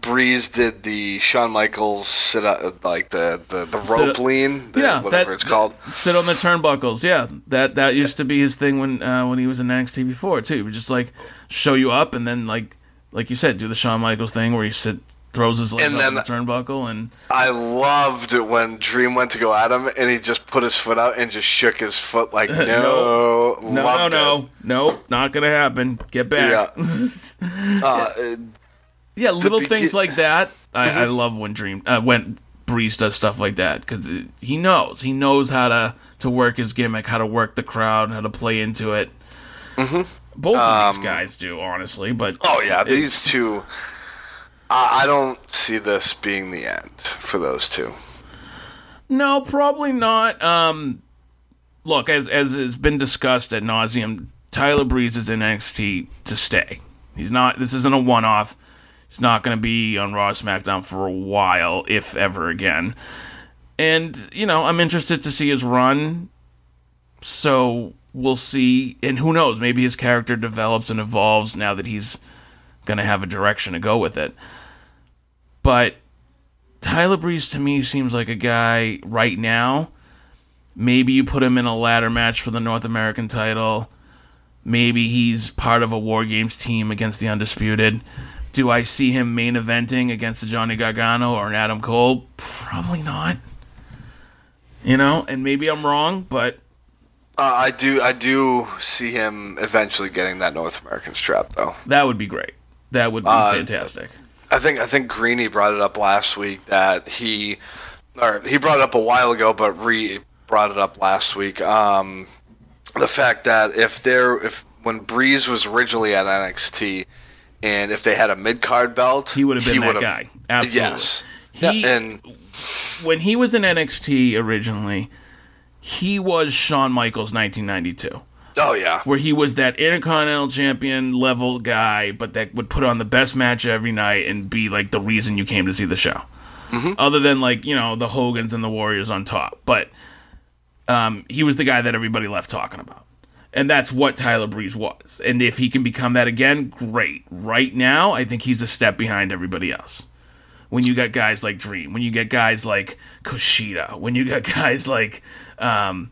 Breeze did the Shawn Michaels sit up, like the the, the rope lean, the, yeah, whatever that- it's called. Sit on the turnbuckles. Yeah, that that used to be his thing when uh, when he was in NXT before too. He would just like show you up and then like like you said, do the Shawn Michaels thing where he sit throws his legs And then- the turnbuckle and I loved it when Dream went to go at him and he just put his foot out and just shook his foot like no, *laughs* No. no no loved no it. not gonna happen. Get back. Yeah. *laughs* uh, Yeah, little begin- things like that. I, I love when Dream uh, when Breeze does stuff like that because he knows he knows how to to work his gimmick, how to work the crowd, how to play into it. Mm-hmm. Both of these guys do, honestly. But oh yeah, these two. I, I don't see this being the end for those two. no, probably not. Um, look, as as has been discussed at nauseum, Tyler Breeze is in NXT to stay. He's not. This isn't a one off. He's not going to be on Raw SmackDown for a while, if ever again. And, you know, I'm interested to see his run. So we'll see. And who knows? Maybe his character develops and evolves now that he's going to have a direction to go with it. But Tyler Breeze to me seems like a guy right now. Maybe you put him in a ladder match for the North American title. Maybe he's part of a War Games team against the Undisputed. Do I see him main eventing against a Johnny Gargano or an Adam Cole? Probably not. You know, and maybe I'm wrong, but Uh, I do. I do see him eventually getting that North American strap, though. that would be great. That would be Uh, fantastic. I think I think Greeny brought it up last week that he, or he brought it up a while ago, but re brought it up last week. Um, the fact that if there, if when Breeze was originally at NXT, and if they had a mid card belt, He would have been that guy. Absolutely. Yes. He- yeah, and when he was in NXT originally, he was Shawn Michaels 1992. Oh yeah, where he was that intercontinental champion level guy, but that would put on the best match every night and be like the reason you came to see the show. Other than like you know the Hogans and the Warriors on top, but um, he was the guy that everybody left talking about. And that's what Tyler Breeze was. And if he can become that again, great. Right now, I think he's a step behind everybody else. When you got guys like Dream, when you get guys like Kushida, when you got *laughs* guys like um,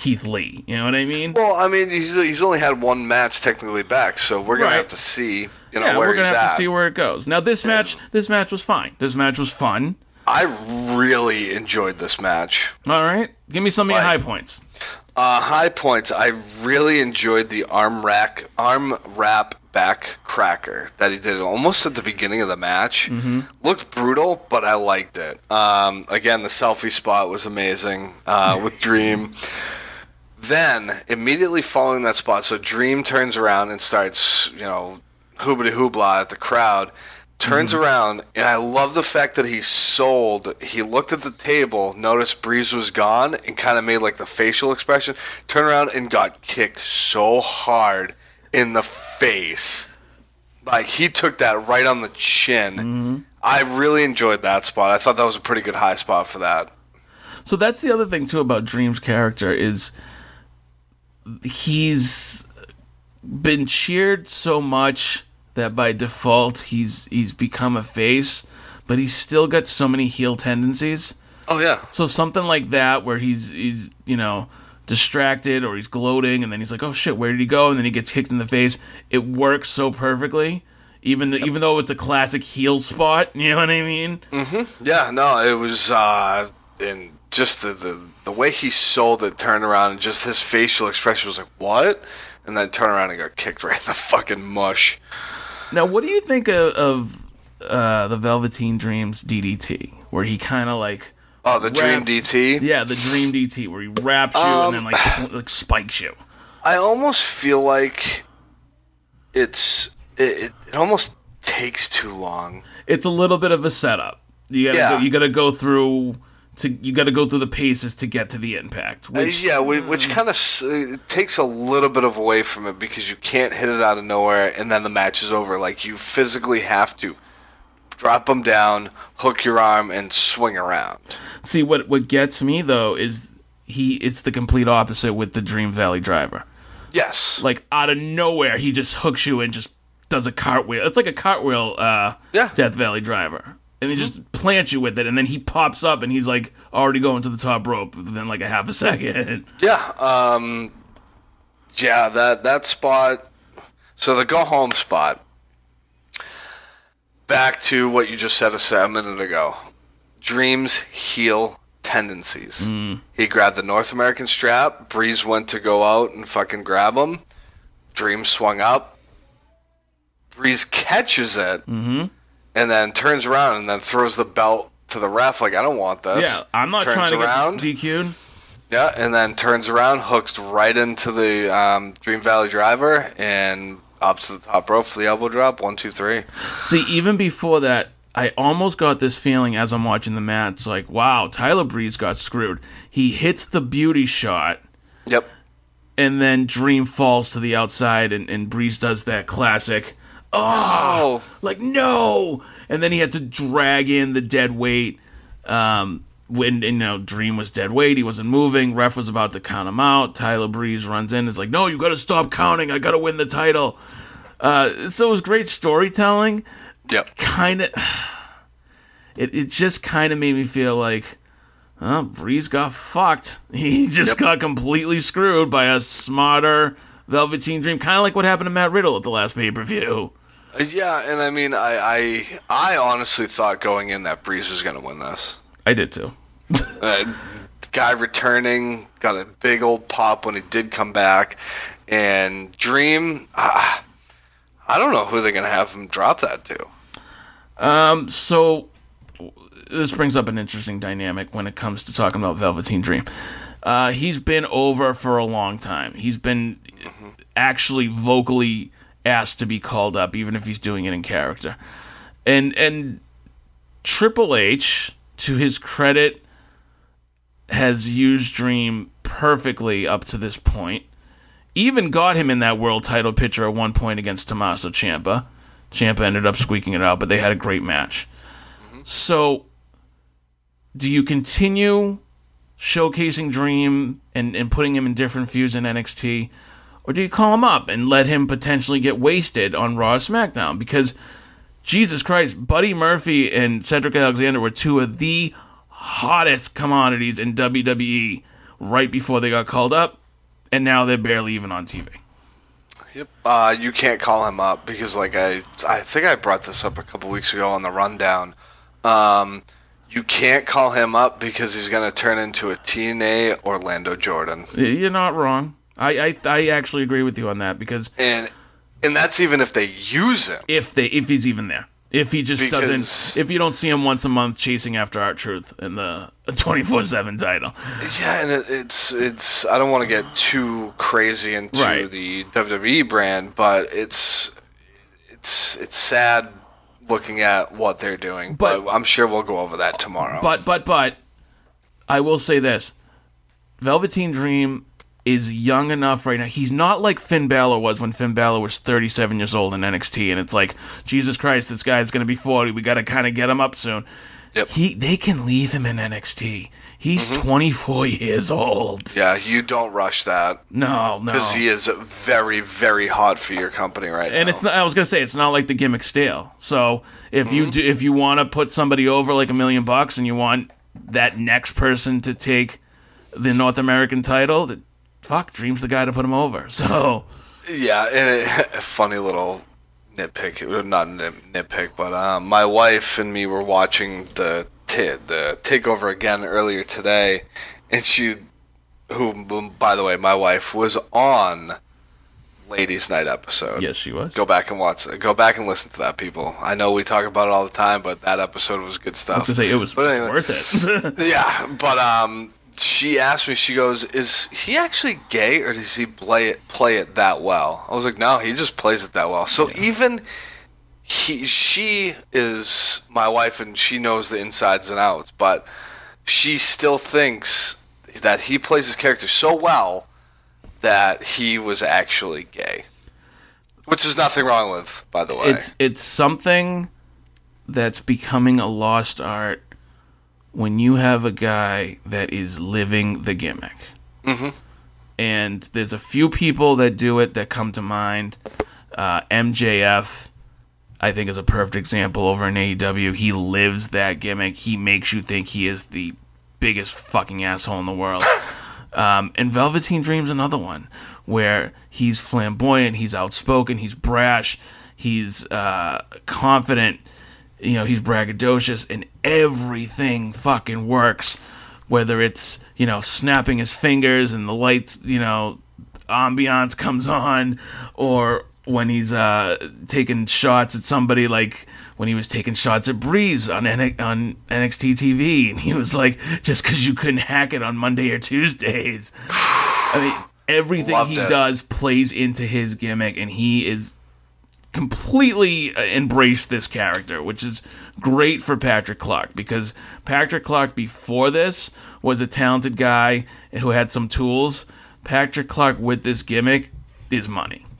Keith Lee, you know what I mean? Well, I mean, he's he's only had one match technically back, so we're gonna Right. have to see, you know, yeah, where we're gonna he's have at. to see where it goes. Now, this match, this match was fine. This match was fun. I really enjoyed this match. All right, give me some of your high points. Uh, high points. I really enjoyed the arm rack, arm wrap back cracker that he did almost at the beginning of the match. Looked brutal, but I liked it. Um, again, the selfie spot was amazing uh, with Dream. Then immediately following that spot, so Dream turns around and starts, you know, hoobity hoobla at the crowd. Turns mm-hmm. around, and I love the fact that he sold. He looked at the table, noticed Breeze was gone, and kind of made like the facial expression. Turned around and got kicked so hard in the face. Like he took that right on the chin. Mm-hmm. I really enjoyed that spot. I thought that was a pretty good high spot for that. So that's the other thing too about Dream's character is he's been cheered so much that by default he's he's become a face, but he's still got so many heel tendencies. Oh yeah, So something like that where he's he's you know distracted or he's gloating and then he's like, "Oh shit, where did he go?" and then he gets kicked in the face. It works so perfectly. Even even though it's a classic heel spot, *laughs* you know what I mean? Yeah, no, it was uh and just the, the the way he sold it, turned around, and just his facial expression was like, "What?" And then turned around and got kicked *laughs* right in the fucking mush. Now, what do you think of, of uh, the Velveteen Dreams DDT, where he kind of like, Oh, the Dream Rap- DT. yeah, the Dream DT, where he wraps you and then like like spikes you. I almost feel like it's it, it, it almost takes too long. It's a little bit of a setup. You gotta Yeah. go, you gotta go through to you gotta go through the paces to get to the impact. Uh, Which, yeah, whi- which kind of s- takes a little bit of away from it because you can't hit it out of nowhere and then the match is over. Like you physically have to drop them down, hook your arm, and swing around. see what what gets me though is he it's the complete opposite with the Dream Valley Driver. Yes. Like out of nowhere, he just hooks you and just does a cartwheel. It's like a cartwheel uh, Yeah. Death Valley Driver. And he just plants you with it, and then he pops up, and he's like already going to the top rope within like a half a *laughs* second. Yeah, um, yeah, that that spot. So the go home spot. Back to what you just said a, a minute ago. Dreams heal tendencies. He grabbed the North American strap. Breeze went to go out and fucking grab him. Dream swung up. Breeze catches it, and then turns around and then throws the belt to the ref. Like I don't want this. yeah, I'm not turns trying to around. get DQ'd. Yeah, and then turns around, hooks right into the um, Dream Valley driver, and up to the top rope for the elbow drop. One, two, three. See, even before that, I almost got this feeling as I'm watching the match, like, wow, Tyler Breeze got screwed. He hits the beauty shot, Yep. and then Dream falls to the outside, and, and Breeze does that classic, oh, Oh, like no, and then he had to drag in the dead weight. Um, when you know Dream was dead weight, he wasn't moving. Ref was about to count him out. Tyler Breeze runs in. Is like, no, you got to stop counting. I got to win the title. Uh, so it was great storytelling. yep. Kind of, *sighs* it it just kind of made me feel like, oh, Breeze got fucked. *laughs* He just Yep. got completely screwed by a smarter Velveteen Dream. Kind of like what happened to Matt Riddle at the last pay per view. Uh, Yeah, and I mean, I, I, I honestly thought going in that Breeze was going to win this. I did too. *laughs* Uh, guy returning got a big old pop when he did come back, and Dream. Uh, I don't know who they're going to have him drop that to. Um, so this brings up an interesting dynamic when it comes to talking about Velveteen Dream. Uh, he's been over for a long time. He's been actually vocally asked to be called up, even if he's doing it in character. And and Triple H, to his credit, has used Dream perfectly up to this point. Even got him in that world title picture at one point against Tommaso Ciampa. Ciampa ended up squeaking it out, but they had a great match. So, do you continue showcasing Dream and, and putting him in different feuds in NXT, or do you call him up and let him potentially get wasted on Raw SmackDown? Because Jesus Christ, Buddy Murphy and Cedric Alexander were two of the hottest commodities in WWE right before they got called up, and now they're barely even on TV. Yep. Uh, you can't call him up because, like I, I think I brought this up a couple weeks ago on the rundown. Um, you can't call him up because he's going to turn into a TNA Orlando Jordan, You're not wrong. I, I I actually agree with you on that because and and that's even if they use him. if they if he's even there. If he just Because- doesn't, if you don't see him once a month chasing after R-Truth in the twenty four seven title, Yeah, and it, it's it's. I don't want to get too crazy into Right. the WWE brand, but it's it's it's sad looking at what they're doing. But, But- I'm sure we'll go over that tomorrow. But but but I will say this. Velveteen Dream is young enough right now. He's not like Finn Balor was when Finn Balor was 37 years old in NXT and it's like Jesus Christ this guy's going to be 40. We got to kind of get him up soon. Yep. He they can leave him in NXT. He's mm-hmm. 24 years old. yeah, you don't rush that No, no. because he is very very hot for your company right and now. it's not, I was gonna say it's not like the gimmick stale. So if you mm-hmm. do, if you want to put somebody over like a million bucks and you want that next person to take the North American title, fuck Dream's the guy to put him over. *laughs* So Yeah, and a *laughs* funny little nitpick, uh, not nit, nitpick, but um, my wife and me were watching the t- the takeover again earlier today, and she, who by the way, my wife was on Ladies Night episode. yes, she was. Go back and watch. Go back and listen to that, people. I know we talk about it all the time, but that episode was good I stuff. was gonna say it was But anyway. worth it. *laughs* Yeah, but um, she asked me. She goes, "Is he actually gay, or does he play it play it that well?" I was like, "No, he just plays it that well." So even he, she is my wife, and she knows the insides and outs, but she still thinks that he plays his character so well that he was actually gay, which is nothing wrong with, by the way. it's it's something that's becoming a lost art when you have a guy that is living the gimmick. Mhm. And there's a few people that do it that come to mind. Uh, MJF, I think, is a perfect example over in AEW. He lives that gimmick. He makes you think he is the biggest fucking asshole in the world. *laughs* Um, and Velveteen Dream's another one where he's flamboyant, he's outspoken, he's brash, he's uh, confident, you know, he's braggadocious, and everything fucking works. Whether it's you know snapping his fingers and the lights, you know, ambiance comes on, or when he's uh, taking shots at somebody like when he was taking shots at Breeze on N- on NXT TV, *laughs* and he was like, just because you couldn't hack it on Monday or Tuesdays. I mean, everything Loved he it. does plays into his gimmick, and he is completely uh, embraced this character, which is great for Patrick Clark because Patrick Clark before this was a talented guy who had some tools. Patrick Clark with this gimmick is money. *laughs*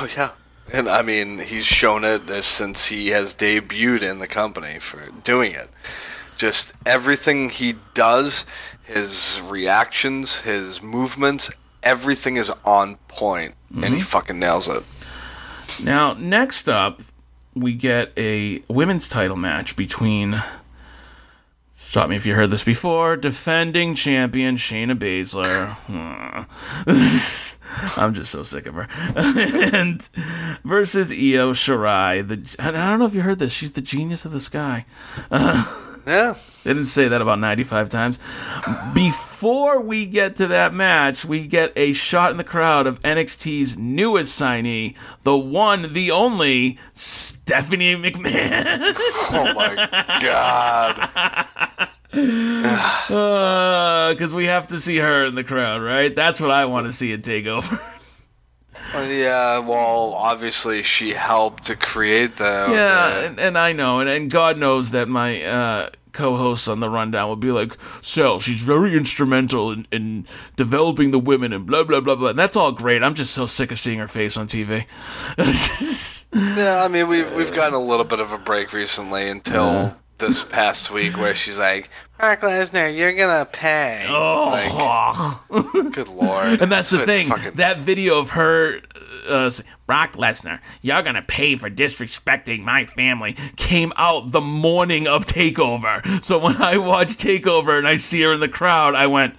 Oh yeah, and I mean he's shown it since he has debuted in the company for doing it. Just everything he does, his reactions, his movements, everything is on point, and he fucking nails it. Now, next up, we get a women's title match between. Stop me if you heard this before. Defending champion Shayna Baszler. *laughs* I'm just so sick of her. *laughs* and versus Io Shirai. The I don't know if you heard this. She's the genius of the sky. *laughs* Yeah, They didn't say that about 95 times. Before we get to that match, we get a shot in the crowd of NXT's newest signee, the one, the only, Stephanie McMahon. oh my god, Because *laughs* Uh, we have to see her in the crowd, right? That's what I want to see at TakeOver. yeah. Well, obviously she helped to create the yeah, and, and I know, and, and God knows that my uh, co-hosts on the rundown will be like, "Sal, she's very instrumental in, in developing the women and blah blah blah blah." And that's all great. I'm just so sick of seeing her face on TV. *laughs* Yeah, I mean we've we've gotten a little bit of a break recently until this past week where she's like, Brock Lesnar, you're gonna pay. Oh, Like, good lord. *laughs* and that's the thing. fucking- That video of her, uh, saying, Brock Lesnar, you're gonna pay for disrespecting my family, came out the morning of Takeover. So when I watched Takeover and I see her in the crowd, I went,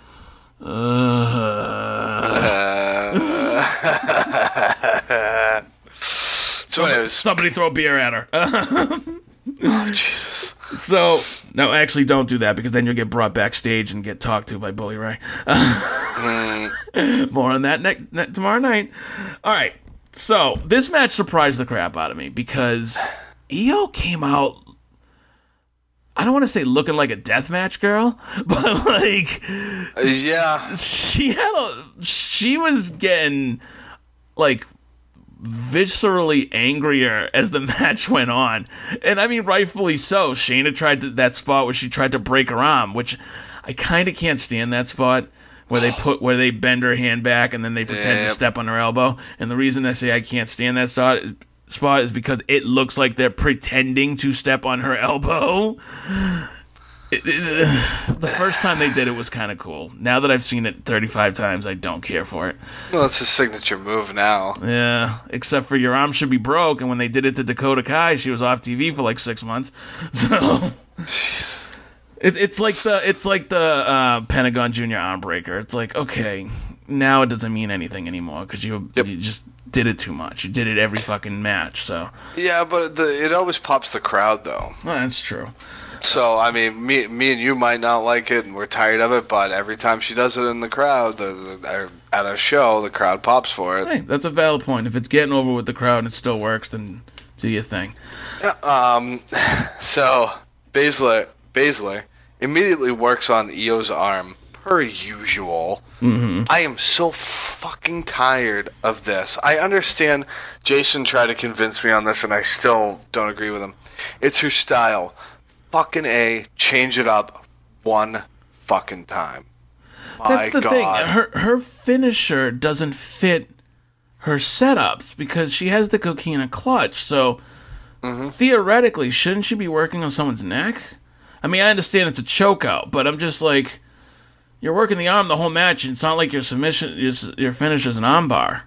uh, *laughs* *laughs* so anyways, somebody throw beer at her. oh, Jesus. So no, actually, don't do that because then you'll get brought backstage and get talked to by Bully Ray. *laughs* More on that ne- ne- tomorrow night. All right. So this match surprised the crap out of me because Io came out. I don't want to say looking like a deathmatch girl, *laughs* but like Uh, Yeah. she had a she was getting like viscerally angrier as the *laughs* match went on. And i mean rightfully so. Shayna tried to that spot where she tried to break her arm which i kind of can't stand that spot where they put where they bend her hand back and then they pretend to step on her elbow. And the reason i say i can't stand that spot spot is because it looks like they're pretending to step on her *laughs* elbow *sighs* the first time they did it was kind of cool. Now that I've seen it 35 times, I don't care for it. Well, it's a signature move now. Yeah, except for your arm should be broke. And when they did it to Dakota Kai, she was off TV for like six months. *laughs* So it, it's like the it's like the uh, Pentagon Junior arm breaker. It's like okay, now it doesn't mean anything anymore because you Yep. you just did it too much. You did it every fucking match. So Yeah, but the, it always pops the crowd, though. well, that's true. So I mean, me, me and you might not like it, and we're tired of it. But every time she does it in the crowd, the, the, at a show, the crowd pops for it. Hey, that's a valid point. If it's getting over with the crowd and it still works, then do your thing. Um, *laughs* so Baszler, Baszler immediately works on Io's arm per usual. Mm-hmm. I am so fucking tired of this. I understand Jason tried to convince me on this, and I still don't agree with him. It's her style. Fucking a, change it up one fucking time. My That's the God. thing. Her her finisher doesn't fit her setups because she has the coquina clutch. So Mm-hmm. theoretically, shouldn't she be working on someone's neck? I mean, I understand it's a chokeout, but I'm just like, you're working the arm the whole match, and it's not like your submission, your, your finish is an armbar.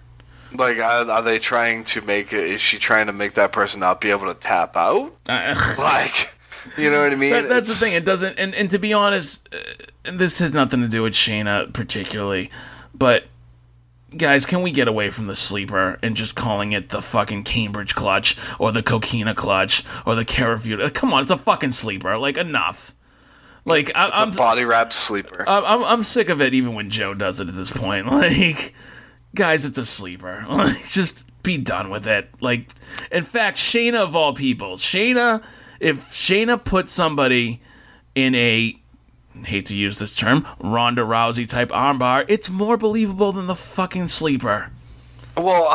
Like, are, are they trying to make it? Is she trying to make that person not be able to tap out? Uh, *laughs* Like, you know what I mean? That, that's It's- the thing. It doesn't. And, and to be honest, uh, and this has nothing to do with Shayna particularly, but guys, can we get away from the sleeper and just calling it the fucking Cambridge clutch or the Coquina clutch or the Kirifuda? Uh, Come on, it's a fucking sleeper. Like enough. Like I, It's I'm, a body wrap sleeper. I'm, I'm I'm sick of it. Even when Joe does it at this point, *laughs* like guys, it's a sleeper. *laughs* Like just be done with it. Like in fact, Shayna of all people, Shayna, if Shayna put somebody in a hate to use this term, Ronda Rousey type armbar, it's more believable than the fucking sleeper. Well,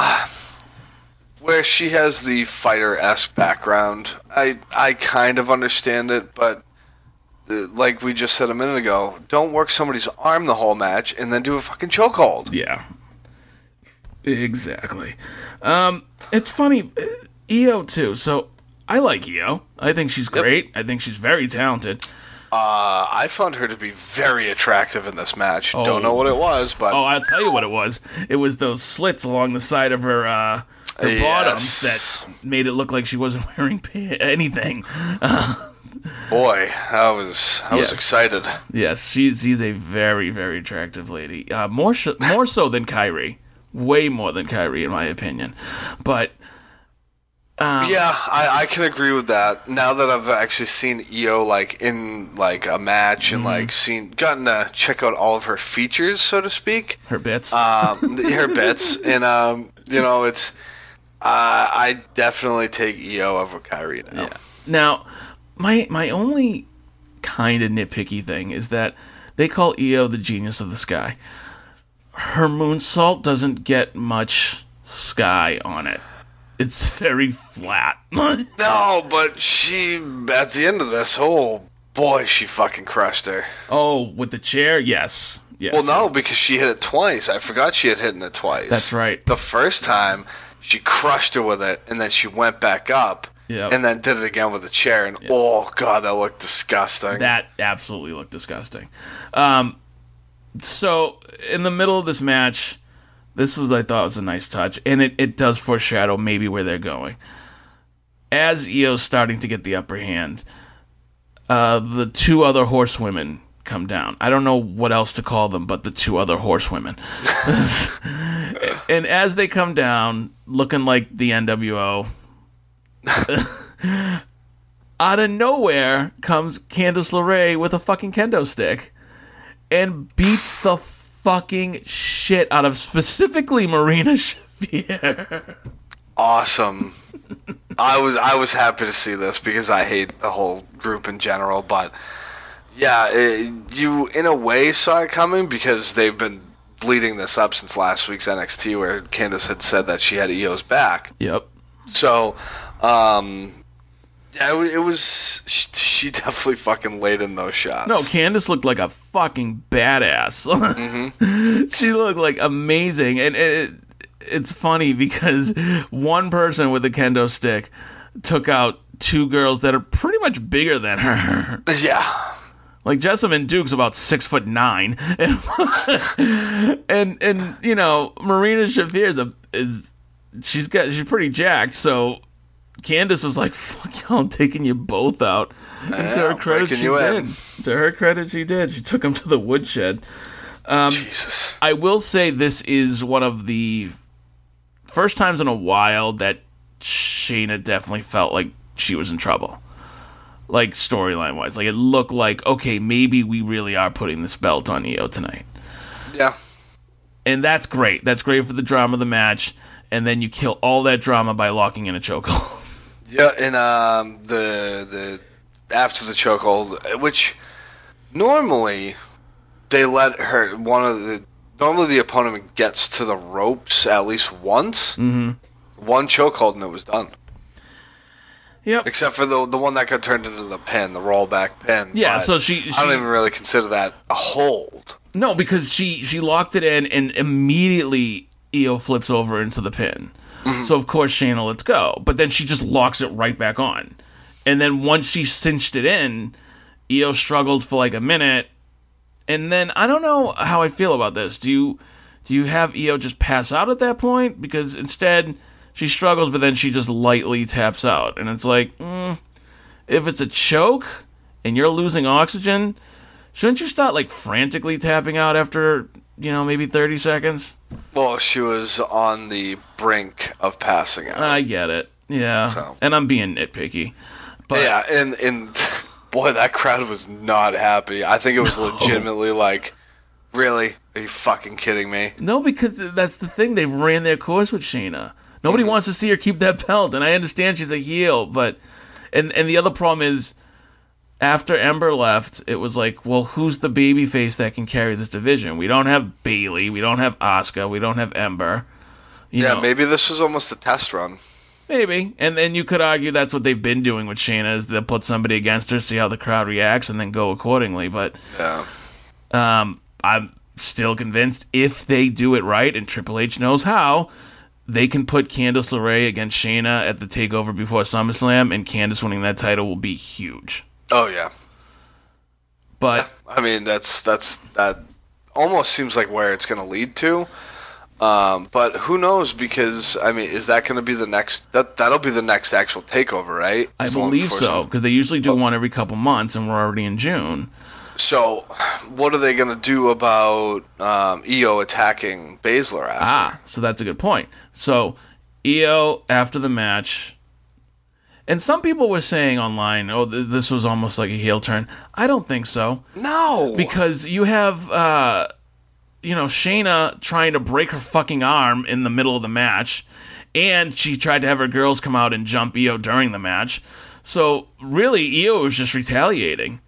where she has the fighter esque background, I I kind of understand it, but uh, like we just said a minute ago, don't work somebody's arm the whole match and then do a fucking chokehold. Yeah. Exactly. Um, it's funny, uh, Io too. So I like Io. I think she's great. I think she's very talented. Uh, I found her to be very attractive in this match. Oh. Don't know what it was, but Oh, I'll tell you what it was. It was those slits along the side of her uh, her Yes. bottoms that made it look like she wasn't *laughs* wearing anything. *laughs* boy, I was I was excited. Yes, she's she's a very very attractive lady. Uh, more sh- more so than Kairi, way more than Kairi in my opinion. But um, Yeah, I, I can agree with that. Now that I've actually seen Io like in like a match and like seen gotten to check out all of her features, so to speak, her bits. um, *laughs* her bits, and um, you know, it's uh, I definitely take Io over Kairi now. Now, my my only kind of nitpicky thing is that they call Io the genius of the sky. Her moonsault doesn't get much sky on it. It's very flat. *laughs* No, but she at the end of this, oh boy, she fucking crushed her. oh, with the chair, yes, yes. Well, no, because she hit it twice. I forgot she had hit it twice. That's right. The first time, she crushed her with it, and then she went back up, Yep. and then did it again with the chair, and oh god, that looked disgusting. That absolutely looked disgusting. Um, so in the middle of this match, this was I thought was a nice touch, and it, it does foreshadow maybe where they're going. As Io's starting to get the upper hand, uh, the two other horsewomen come down. I don't know what else to call them, but the two other horsewomen. *laughs* and as they come down, looking like the NWO, *laughs* out of nowhere comes Candice LeRae with a fucking kendo stick and beats the fucking shit out of specifically Marina *laughs* Shafir. awesome. *laughs* I was I was happy to see this because I hate the whole group in general, but yeah, it, you in a way saw it coming because they've been leading this up since last week's NXT where Candice had said that she had Io's back. Yep. So, um, it, it was she, she *laughs* definitely fucking laid in those shots. No, Candice looked like a fucking badass. *laughs* Mm-hmm. she looked like amazing, and it, it's funny because one person with a kendo stick took out two girls that are pretty much bigger than her. *laughs* yeah, Like Jessamyn Duke's about six foot nine, and and, and you know Marina Shafir is a is she's got she's pretty jacked. So Candice was like, "Fuck y'all, I'm taking you both out." And to her credit, she did. in. To her credit, she did. She took him to the woodshed. Um, Jesus. I will say this is one of the first times in a while that Shayna definitely felt like she was in trouble. Like storyline wise. Like it looked like, okay, maybe we really are putting this belt on Io tonight. Yeah, And that's great. That's great for the drama of the match. And then you kill all that drama by locking in a chokehold. *laughs* yeah, and um, the the after the chokehold, which normally they let her one of the normally the opponent gets to the ropes at least once. Mm-hmm. One chokehold and it was done. yep. Except for the the one that got turned into the pin, the rollback pin. Yeah, But so she- I don't even really consider that a hold. No, because she she locked it in and immediately Io flips over into the pin. So of course Shayna lets go, but then she just locks it right back on. And then once she cinched it in, Io struggled for like a minute. And then I don't know how I feel about this. Do you do you have Io just pass out at that point? Because instead she struggles, but then she just lightly taps out, and it's like, mm, if it's a choke and you're losing oxygen, shouldn't you start like frantically tapping out after you know maybe 30 seconds Well, she was on the brink of passing out. i get it yeah So. and i'm being nitpicky but yeah, and and *laughs* boy, that crowd was not happy. I think it was legitimately like, really? Are you fucking kidding me? no because that's the thing they've ran their course with shayna nobody mm-hmm. wants to see her keep that belt and i understand she's a heel but and and the other problem is after Ember left, it was like, well, who's the baby face that can carry this division? We don't have Bayley, we don't have Asuka, we don't have Ember. Yeah, know. maybe this was almost a test run. Maybe, and then you could argue that's what they've been doing with Shayna is they'll put somebody against her, see how the crowd reacts, and then go accordingly. But Yeah, um, I'm still convinced if they do it right, and Triple H knows how, they can put Candice LeRae against Shayna at the Takeover before SummerSlam, and Candice winning that title will be huge. Oh yeah. But I mean, that's that's that almost seems like where it's going to lead to. Um, but who knows? Because I mean, is that going to be the next? That that'll be the next actual takeover, right? I Someone believe so because they usually do one every couple months, and we're already in June. So, what are they going to do about um, Io attacking Baszler after? Ah, so that's a good point. So, Io after the match, and some people were saying online, "Oh, th- this was almost like a heel turn." I don't think so No, because you have, uh, you know, Shayna trying to break her fucking arm in the middle of the match, and she tried to have her girls come out and jump Io during the match. So really, Io was just retaliating,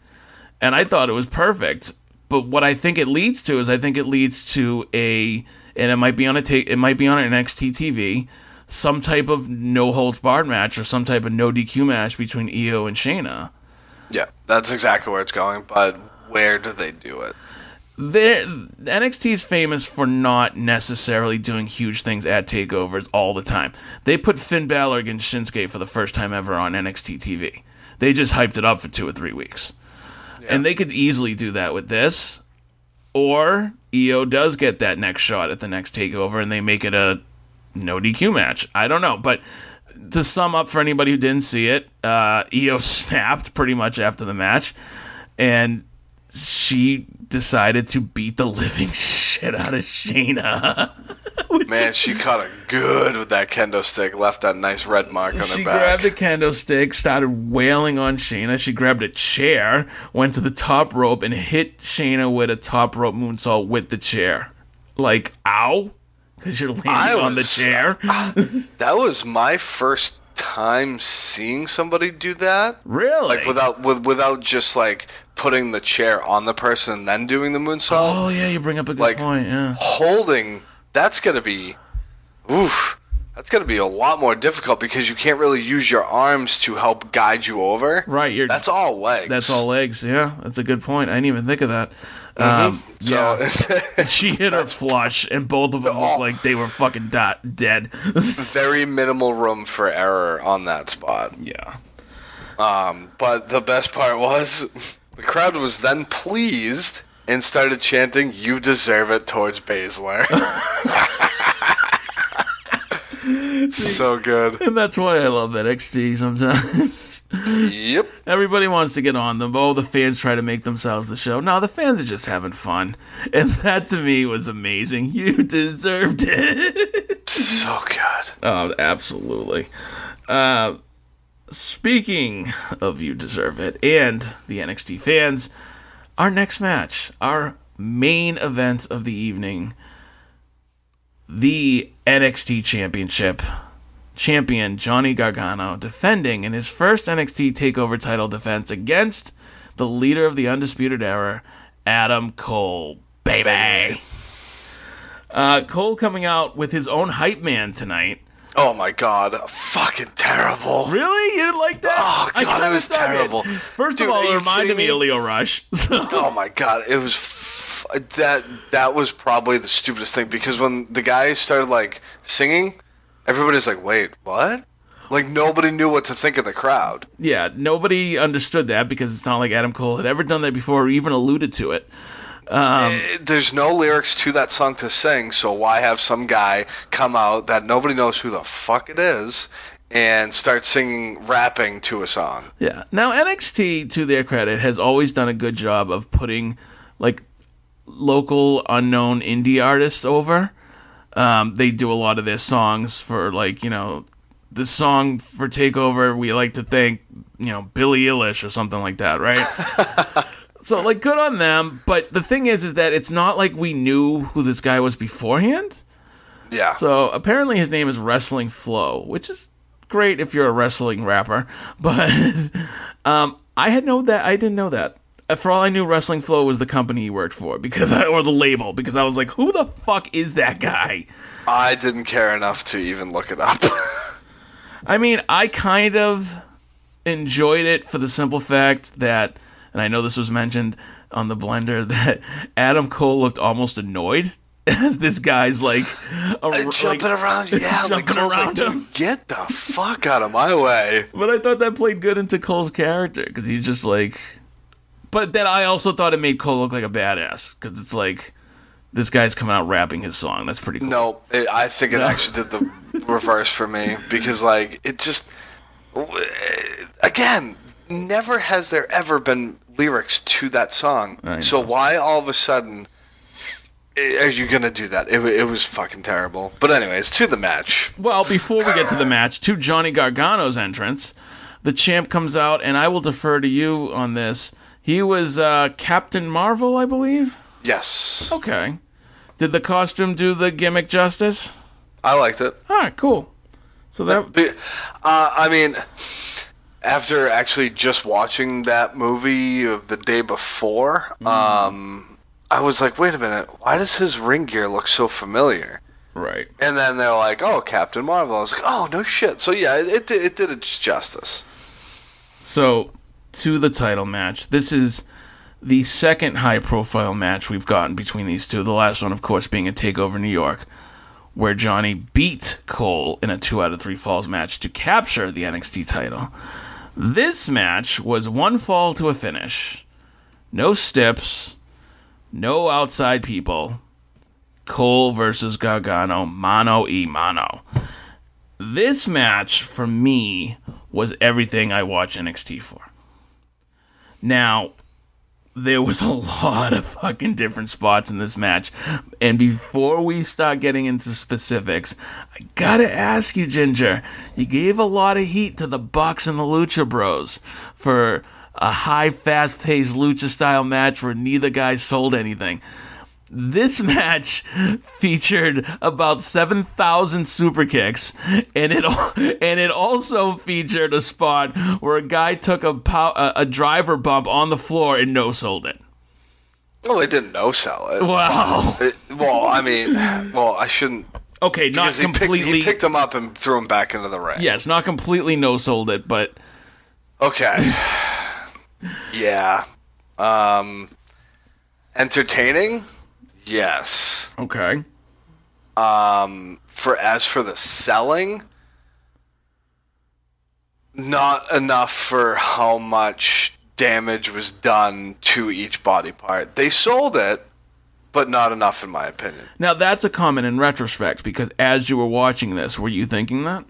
and I thought it was perfect. But what I think it leads to is I think it leads to a, and it might be on a ta- it might be on an NXT TV, some type of no holds barred match or some type of no DQ match between Io and Shayna. yeah, that's exactly where it's going. But where do they do it? NXT is famous for not necessarily doing huge things at takeovers all the time. They put Finn Balor against Shinsuke for the first time ever on NXT TV. They just hyped it up for two or three weeks. And they could easily do that with this. Or Io does get that next shot at the next takeover and they make it a no DQ match. I don't know. But to sum up for anybody who didn't see it, uh, Io *laughs* snapped pretty much after the match. And she decided to beat the living *laughs* shit out of Shayna. *laughs* Man, she caught it good with that kendo stick. Left that nice red mark on she her back. She grabbed a kendo stick, started wailing on Shayna. She grabbed a chair, went to the top rope, and hit Shayna with a top rope moonsault with the chair. Like, ow, because you're landing on the chair. Uh, that was my first time seeing somebody do that. really? Like without with, without just like putting the chair on the person and then doing the moonsault. oh yeah, you bring up a good Like- point. Yeah. Holding that's gonna be oof. That's gonna be a lot more difficult because you can't really use your arms to help guide you over. Right, you're. That's all legs. That's all legs. Yeah, that's a good point. I didn't even think of that. Um, So yeah. *laughs* she hit her flush, and both of them Oh. looked like they were fucking di- dead. *laughs* very minimal room for error on that spot. yeah. Um, but the best part was the crowd was then pleased and started chanting "You deserve it" towards Baszler. *laughs* so good. And that's why I love NXT sometimes. Yep. Everybody wants to get on them. Oh, the fans try to make themselves the show. No, the fans are just having fun. And that to me was amazing. You deserved it. So good. oh, absolutely. Uh, speaking of You Deserve It and the NXT fans, our next match, our main event of the evening, the NXT Championship champion Johnny Gargano defending in his first NXT Takeover title defense against the leader of the Undisputed Era, Adam Cole. Baby. Uh, Cole coming out with his own hype man tonight. Oh my god, fucking terrible. Really? You didn't like that? Oh, God, it was terrible. First Dude, of all, it reminded me me? of Lio Rush. So- *laughs* Oh my god, it was f- that that was probably the stupidest thing because when the guy started like singing, everybody's like, "Wait, what?" Like nobody knew what to think of the crowd. yeah, nobody understood that because it's not like Adam Cole had ever done that before or even alluded to it. Eh, There's no lyrics to that song to sing, so why have some guy come out that nobody knows who the fuck it is and start singing, rapping to a song? Yeah. Now NXT, to their credit, has always done a good job of putting like local unknown indie artists over. Um, they do a lot of their songs for like you know the song for Takeover. We like to thank you know Billie Eilish or something like that, right? *laughs* so like good on them. But the thing is, is that it's not like we knew who this guy was beforehand. Yeah. So apparently his name is Wrestling Flow, which is great if you're a wrestling rapper. *laughs* But um, I had no that I didn't know that. Uh, For all I knew, Wrestling Flow was the company he worked for because I, or the label because I was like, who the fuck is that guy? I didn't care enough to even look it up. *laughs* I mean, I kind of enjoyed it for the simple fact that, and I know this was mentioned on the blender *laughs* that Adam Cole looked almost annoyed *laughs* as this guy's like, a, like- jumping around, yeah, like, jumping like, around "Dude, him. get the fuck out of my way. But I thought that played good into Cole's character because he's just like. But then I also thought it made Cole look like a badass because it's like this guy's coming out rapping his song. That's pretty cool. No, it, I think it No. actually did the *laughs* reverse for me because, like, it just again, never has there ever been lyrics to that song. So why all of a sudden are you gonna do that? It, it was fucking terrible. But anyways, to the match. Well, before we get to the match, to Johnny Gargano's entrance, the champ comes out, and I will defer to you on this. He was uh, Captain Marvel, I believe. Yes, Okay. Did the costume do the gimmick justice? I liked it. All right, cool. So that uh, I mean, after actually just watching that movie of the day before, um, I was like, wait a minute, why does his ring gear look so familiar? right. And then they're like, oh, Captain Marvel. I was like, oh, no shit. So yeah, it, it, it did it justice. So, to the title match. This is the second high profile match we've gotten between these two. The last one, of course, being a TakeOver New York, where Johnny beat Cole in a two out of three falls match to capture the NXT title. This match was one fall to a finish. No steps, no outside people. Cole versus Gargano, mano e mano. This match, for me, was everything I watch NXT for. Now, there was a *laughs* lot of fucking different spots in this match. And before we start getting into specifics, I gotta ask you, Ginger, you gave a lot of heat to the Bucks and the Lucha Bros for a high, fast paced Lucha style match where neither guy sold anything. This *laughs* match featured about 7,000 super kicks, and it and it also featured a spot where a guy took a pow, a, driver bump on the floor and no sold it. Well, they didn't no sell it. Wow. It, well, I mean, well, I shouldn't. Okay, not Because he completely. picked, he picked him up and threw him back into the ring. yes, not completely no sold it, but Okay. *sighs* yeah. Um, entertaining? Yes. okay. Um, for as for the selling, not enough for how much damage was done to each body part. They sold it, but not enough in my opinion. Now that's a comment in retrospect because as you were watching this, were you thinking that?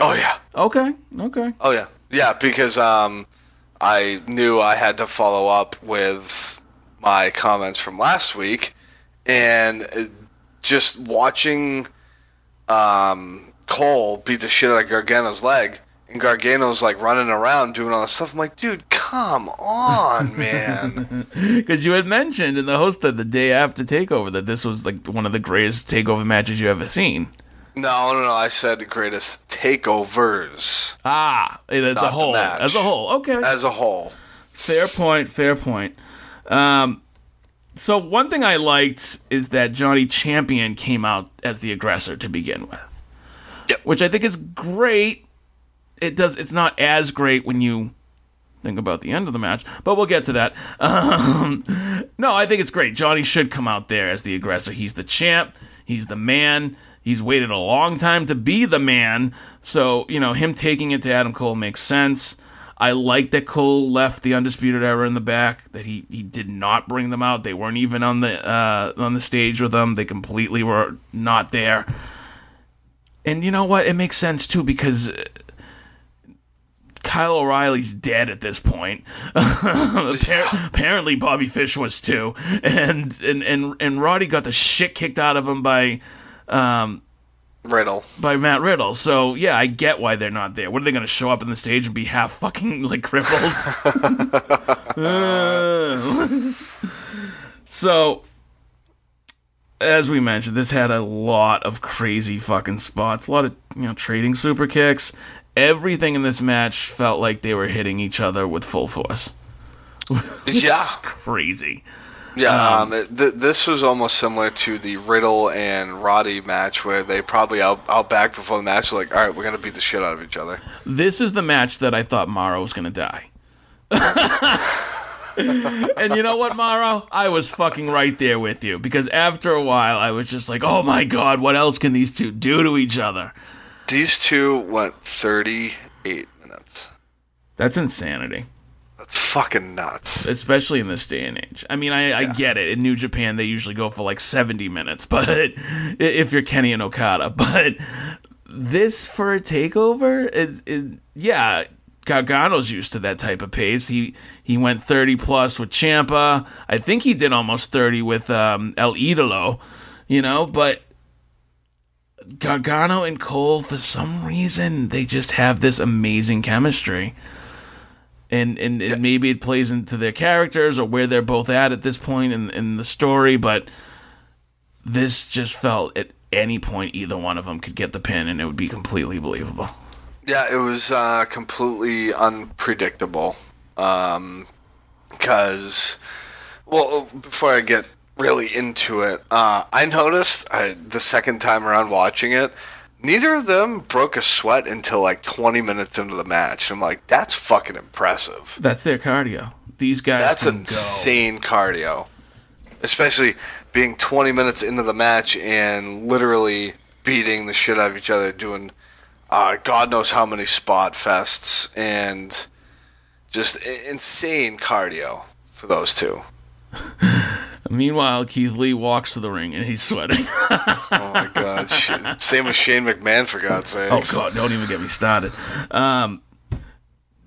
Oh yeah. Okay, okay. Oh yeah. Yeah, because um I knew I had to follow up with my comments from last week and just watching um Cole beat the shit out of Gargano's leg and Gargano's like running around doing all this stuff. I'm like, dude, come on, *laughs* man. Because you had mentioned in the host of the day after Takeover that this was like one of the greatest Takeover matches you ever seen. no, no, no. I said the greatest takeovers Ah, as a whole, as a whole. Okay, as a whole. fair point. Fair point. Um, so one thing I liked is that Johnny Champion came out as the aggressor to begin with, Yep. which I think is great. It does. It's not as great when you think about the end of the match, but we'll get to that. *laughs* Um, no, I think it's great. Johnny should come out there as the aggressor. He's the champ. He's the man. He's waited a long time to be the man. So, you know, him taking it to Adam Cole makes sense. I like that Cole left the Undisputed Era in the back, that he, he did not bring them out. They weren't even on the uh, on the stage with them. They completely were not there. And you know what? It makes sense too because uh, Kyle O'Reilly's dead at this point. *laughs* *laughs* Apparently, Bobby Fish was too, and and and and Roddy got the shit kicked out of him by um, Riddle. by Matt Riddle. So yeah, I get why they're not there. What are they going to show up on the stage and be half fucking like crippled? Uh, *laughs* *laughs* so as we mentioned, this had a lot of crazy fucking spots, a lot of you know trading super kicks. Everything in this match felt like they were hitting each other with full force. *laughs* Yeah. Crazy. Yeah, um, it- th- this was almost similar to the Riddle and Roddy match where they probably out, out back before the match, like, all right, we're going to beat the shit out of each other. This is the match that I thought Mauro was gonna die. *laughs* and you know what, Mauro? I was fucking right there with you because after a while, I was just like, "Oh my god, what else can these two do to each other?" These two went 38 minutes. That's insanity, fucking nuts. especially in this day and age. I mean, I, I get it. In New Japan, they usually go for like seventy minutes, but *laughs* if you're Kenny and Okada, *laughs* but this for a takeover, is is yeah. Gargano's used to that type of pace. He he went 30 plus with Ciampa. I think he did almost 30 with um, El Idolo, you know, but Gargano and Cole, for some reason, they just have this amazing chemistry. And, and, and maybe it plays into their characters or where they're both at at this point in, in the story, but this just felt at any point either one of them could get the pin and it would be completely believable. Yeah, it was uh, completely unpredictable. Um, because, well, before I get really into it, uh, I noticed I, the second time around watching it neither of them broke a sweat until like 20 minutes into the match. I'm like, that's fucking impressive. That's their cardio. These guys. That's insane cardio, especially being 20 minutes into the match and literally beating the shit out of each other, doing uh, God knows how many spot fests and just insane cardio for those two. *laughs* Meanwhile, Keith Lee walks to the ring and he's sweating. *laughs* Oh my God! Same with Shane McMahon for God's sake. oh God, don't even get me started. Um,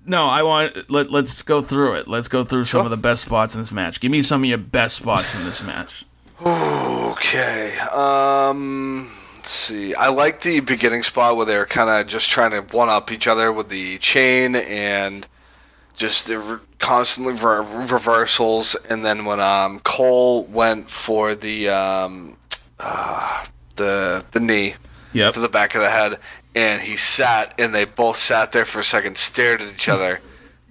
no, I want let let's go through it. Let's go through some of the best spots in this match. Give me some of your best spots in this match. Okay. Um. Let's see. I like the beginning spot where they're kind of just trying to one up each other with the chain and just re- constantly ver- reversals. And then when um Cole went for the um uh, the the knee Yep. to the back of the head, and he sat, and they both sat there for a second, stared at each other,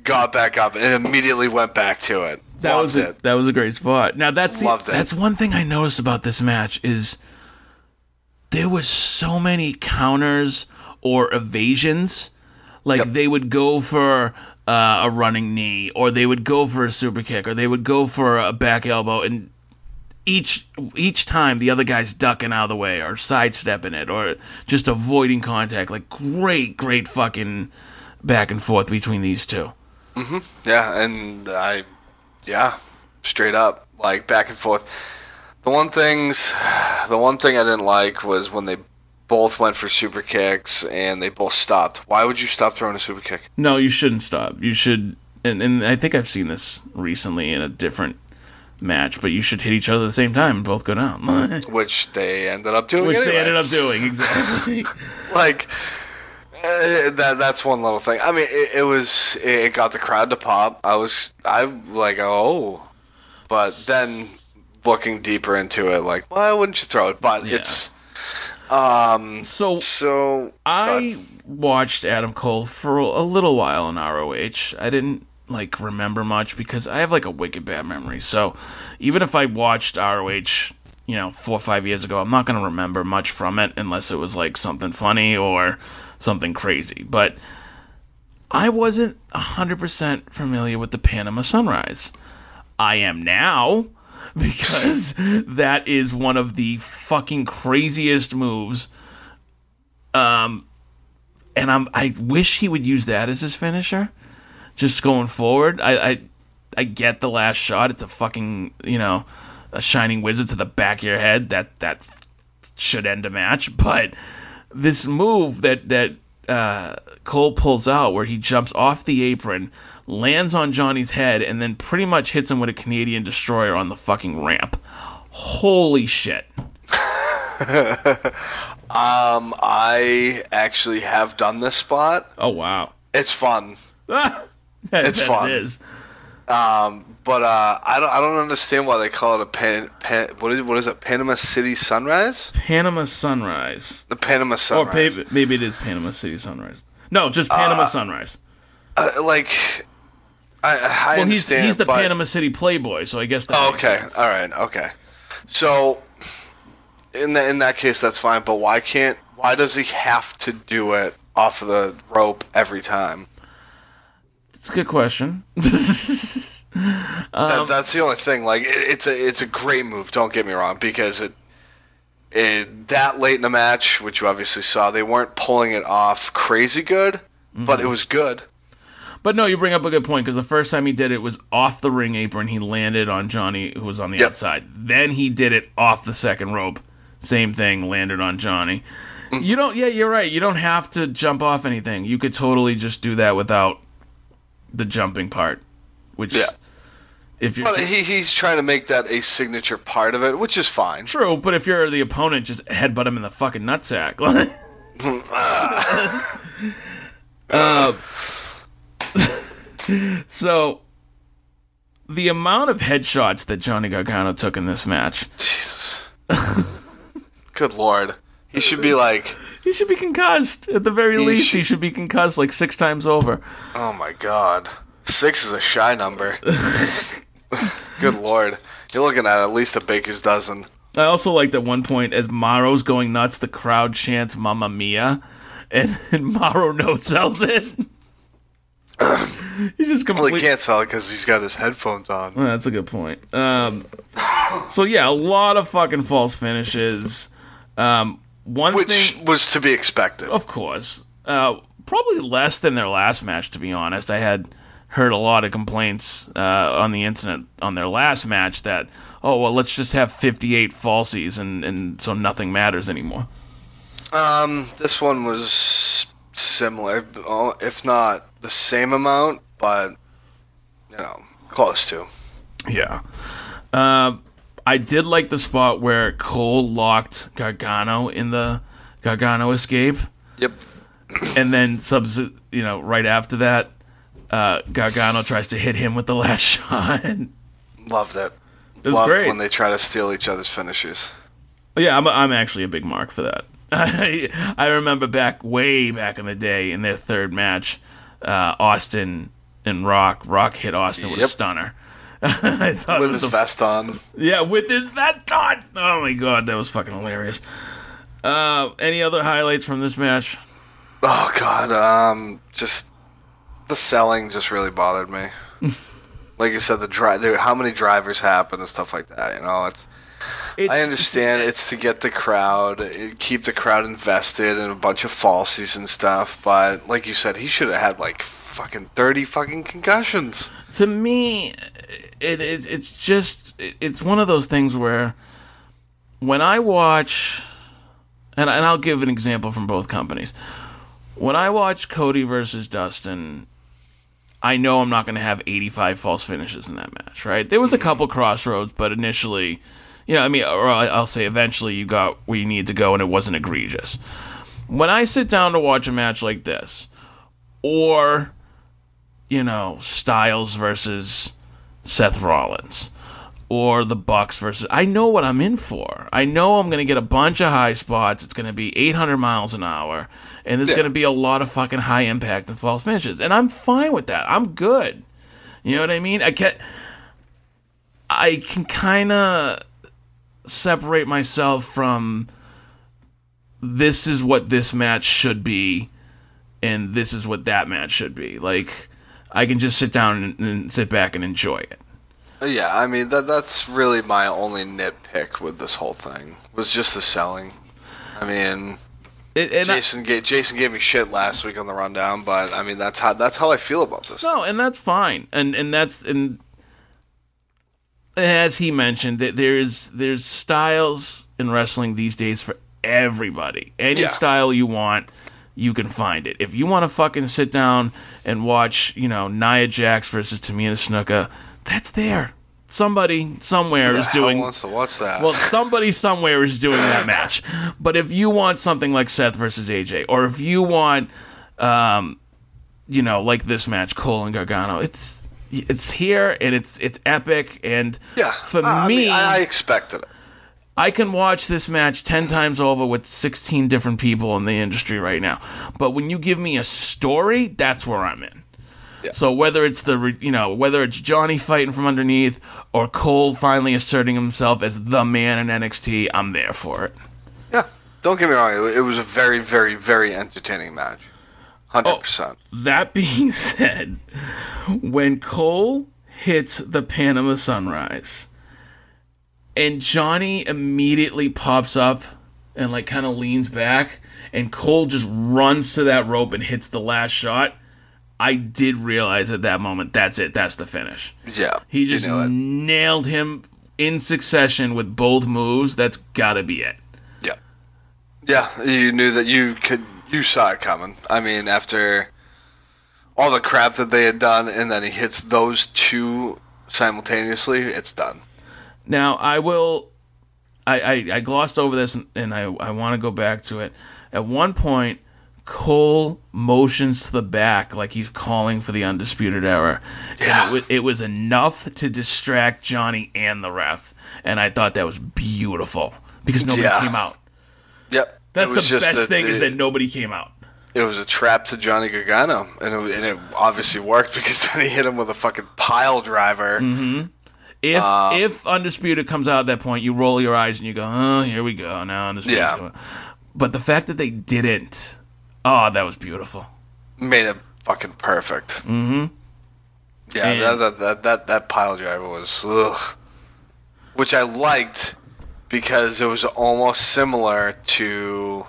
got back up, and immediately went back to it. That Loved was a, it. that was a great spot. Now that's the, it. that's one thing I noticed about this match is there was so many counters or evasions. Like Yep. they would go for uh, a running knee, or they would go for a super kick, or they would go for a back elbow, and each each time the other guy's ducking out of the way or sidestepping it or just avoiding contact. Like great, great fucking back and forth between these two. Yeah, and I, yeah, straight up, like back and forth. The one things, *sighs* the one thing I didn't like was when they both went for super kicks and they both stopped. Why would you stop throwing a super kick? No, you shouldn't stop. You should, and, and I think I've seen this recently in a different match, but you should hit each other at the same time and both go down. *laughs* Which they ended up doing. Which they ended up doing, *laughs* exactly. like uh, that that's one little thing. I mean, it, it was it got the crowd to pop. I was I like oh, but then looking deeper into it, like why wouldn't you throw it? But Yeah. it's um so so I watched Adam Cole for a little while in ROH. I didn't like remember much because I have like a wicked bad memory. So even if I watched ROH, you know, four or five years ago, I'm not gonna remember much from it unless it was like something funny or something crazy. But I wasn't hundred percent familiar with the Panama Sunrise. I am now *laughs* because that is one of the fucking craziest moves um, and I'm I wish he would use that as his finisher, just going forward. I I, I get the last shot. It's a fucking you know, a shining wizard to the back of your head. That that should end a match. But this move that that uh, Cole pulls out, where he jumps off the apron, lands on Johnny's head, and then pretty much hits him with a Canadian destroyer on the fucking ramp. Holy shit! *laughs* Um, I actually have done this spot. Oh wow! It's fun. *laughs* It's fun. It is. Um, but uh, I don't I don't understand why they call it a pan, pan what is what is it Panama City Sunrise? Panama Sunrise. The Panama Or Sunrise. maybe, maybe it is Panama City Sunrise. No, just Panama Uh, Sunrise. Uh, like I, I Well, he's he's the but, Panama City Playboy, so I guess that Oh, okay, all right, okay. So in that in that case, that's fine. But why can't? Why does he have to do it off of the rope every time? It's a good question. *laughs* Um, That, that's the only thing. Like it, it's a it's a great move. Don't get me wrong, because it, it that late in the match, which you obviously saw, they weren't pulling it off crazy good, but Mm-hmm. it was good. But no, you bring up a good point because the first time he did it was off the ring apron. He landed on Johnny, who was on the Yep. outside. Then he did it off the second rope. Same thing, landed on Johnny. Mm. You don't. Yeah, you're right. You don't have to jump off anything. You could totally just do that without the jumping part. Which, Yeah. if you're But he, he's trying to make that a signature part of it, which is fine. True, but if you're the opponent, just headbutt him in the fucking nutsack. *laughs* *laughs* uh, *sighs* *laughs* *laughs* so, the amount of headshots that Johnny Gargano took in this match, Jesus. Good lord. He should be like, he should be concussed. At the very He least, should- he should be concussed like six times over. oh my god. Six is a shy number. *laughs* Good lord. You're looking at at least a baker's dozen. I also liked at one point as Mauro's going nuts, the crowd chants "Mamma Mia," and, *laughs* and Mauro no sells it. *coughs* he just Well, completely. he can't sell it because he's got his headphones on. Oh, that's a good point. Um, so yeah, a lot of fucking false finishes. Um, one Which thing, was to be expected. of course, uh, probably less than their last match. To be honest, I had heard a lot of complaints uh, on the internet on their last match that oh well, let's just have 58 falsies and and so nothing matters anymore. Um, this one was similar, if not the same amount, but you know, close to. Yeah. Uh, I did like the spot where Cole locked Gargano in the Gargano escape. Yep. and then subs you know right after that uh, Gargano tries to hit him with the *laughs* last shot. Loved it. Loved great. when they try to steal each other's finishes. yeah, I'm I'm actually a big mark for that. I *laughs* I remember back way back in the day in their third match, uh, Austin and Rock. Rock hit Austin with a stunner. *laughs* I thought With his the- vest on. yeah, with his vest on. Oh my god, that was fucking hilarious. Uh, any other highlights from this match? Oh god, um, just the selling just really bothered me. *laughs* like you said, the drive, how many drivers happen and stuff like that. You know, it's. I understand *laughs* it's to get the crowd, eh, keep the crowd invested in a bunch of falsies and stuff, but like you said, he should have had like fucking thirty fucking concussions. to me it, it it's just it, it's one of those things where when I watch and and I'll give an example from both companies. When I watch Cody versus Dustin, I know I'm not going to have 85 false finishes in that match, right? There was a couple crossroads, but initially, you know, I mean, or I'll say eventually you got where you need to go and it wasn't egregious. When I sit down to watch a match like this, or you know, Styles versus Seth Rollins or the Bucks versus I know what I'm in for. I know I'm going to get a bunch of high spots. It's going to be 800 miles an hour and there's Yeah. going to be a lot of fucking high impact and false finishes. And I'm fine with that. I'm good. You know what I mean? I can't. I can kind of separate myself from this is what this match should be and this is what that match should be. Like I can just sit down and, and sit back and enjoy it. Yeah, I mean that that's really my only nitpick with this whole thing was just the selling. I mean, It- and I- Jason gave Jason gave me shit last week on the rundown, but I mean that's how that's how I feel about this. no, and that's fine. And and that's and as he mentioned, that there's there's styles in wrestling these days for everybody. Any Yeah. style you want, you can find it. If you want to fucking sit down and watch, you know, Nia Jax versus Tamina Snuka, that's there. Somebody somewhere is the hell doing wants to watch that. Well, somebody somewhere is doing that match. But if you want something like Seth versus AJ, or if you want, um, you know, like this match, Cole and Gargano, it's it's here and it's it's epic. And yeah, for I, me, mean, I, expected it. I can watch this match 10 times over with 16 different people in the industry right now. But when you give me a story, that's where I'm in. Yeah. So whether it's the you know whether it's Johnny fighting from underneath or Cole finally asserting himself as the man in NXT, I'm there for it. Yeah, don't get me wrong. It was a very, very, very entertaining match. Hundred Oh. percent. That being *laughs* said, when Cole hits the Panama Sunrise and Johnny immediately pops up and like kind of leans back and Cole just runs to that rope and hits the last shot, I did realize at that moment that's it, that's the finish. Yeah, He just you know nailed him in succession with both moves. That's got to be it. Yeah, yeah. You knew that you could. You saw it coming. I mean, after all the crap that they had done, and then he hits those two simultaneously, it's done. Now I will. I I, I glossed over this and, and I I want to go back to it. At one point, Cole motions to the back like he's calling for the undisputed era, Yeah. and it was, it was enough to distract Johnny and the ref, and I thought that was beautiful because nobody Yeah. came out. Yep. That's the best that thing is that nobody came out. it was a trap to Johnny Gargano, and it, and it obviously worked *laughs* because then he hit him with a fucking pile driver. Mm-hmm. If Um, if undisputed comes out at that point, you roll your eyes and you go, "Oh, here we go now." Undisputed. Yeah. But the fact that they didn't, oh, that was beautiful. Made it fucking perfect. Mm-hmm. Yeah, And- that that that that pile driver was ugh. Which I liked because it was almost similar to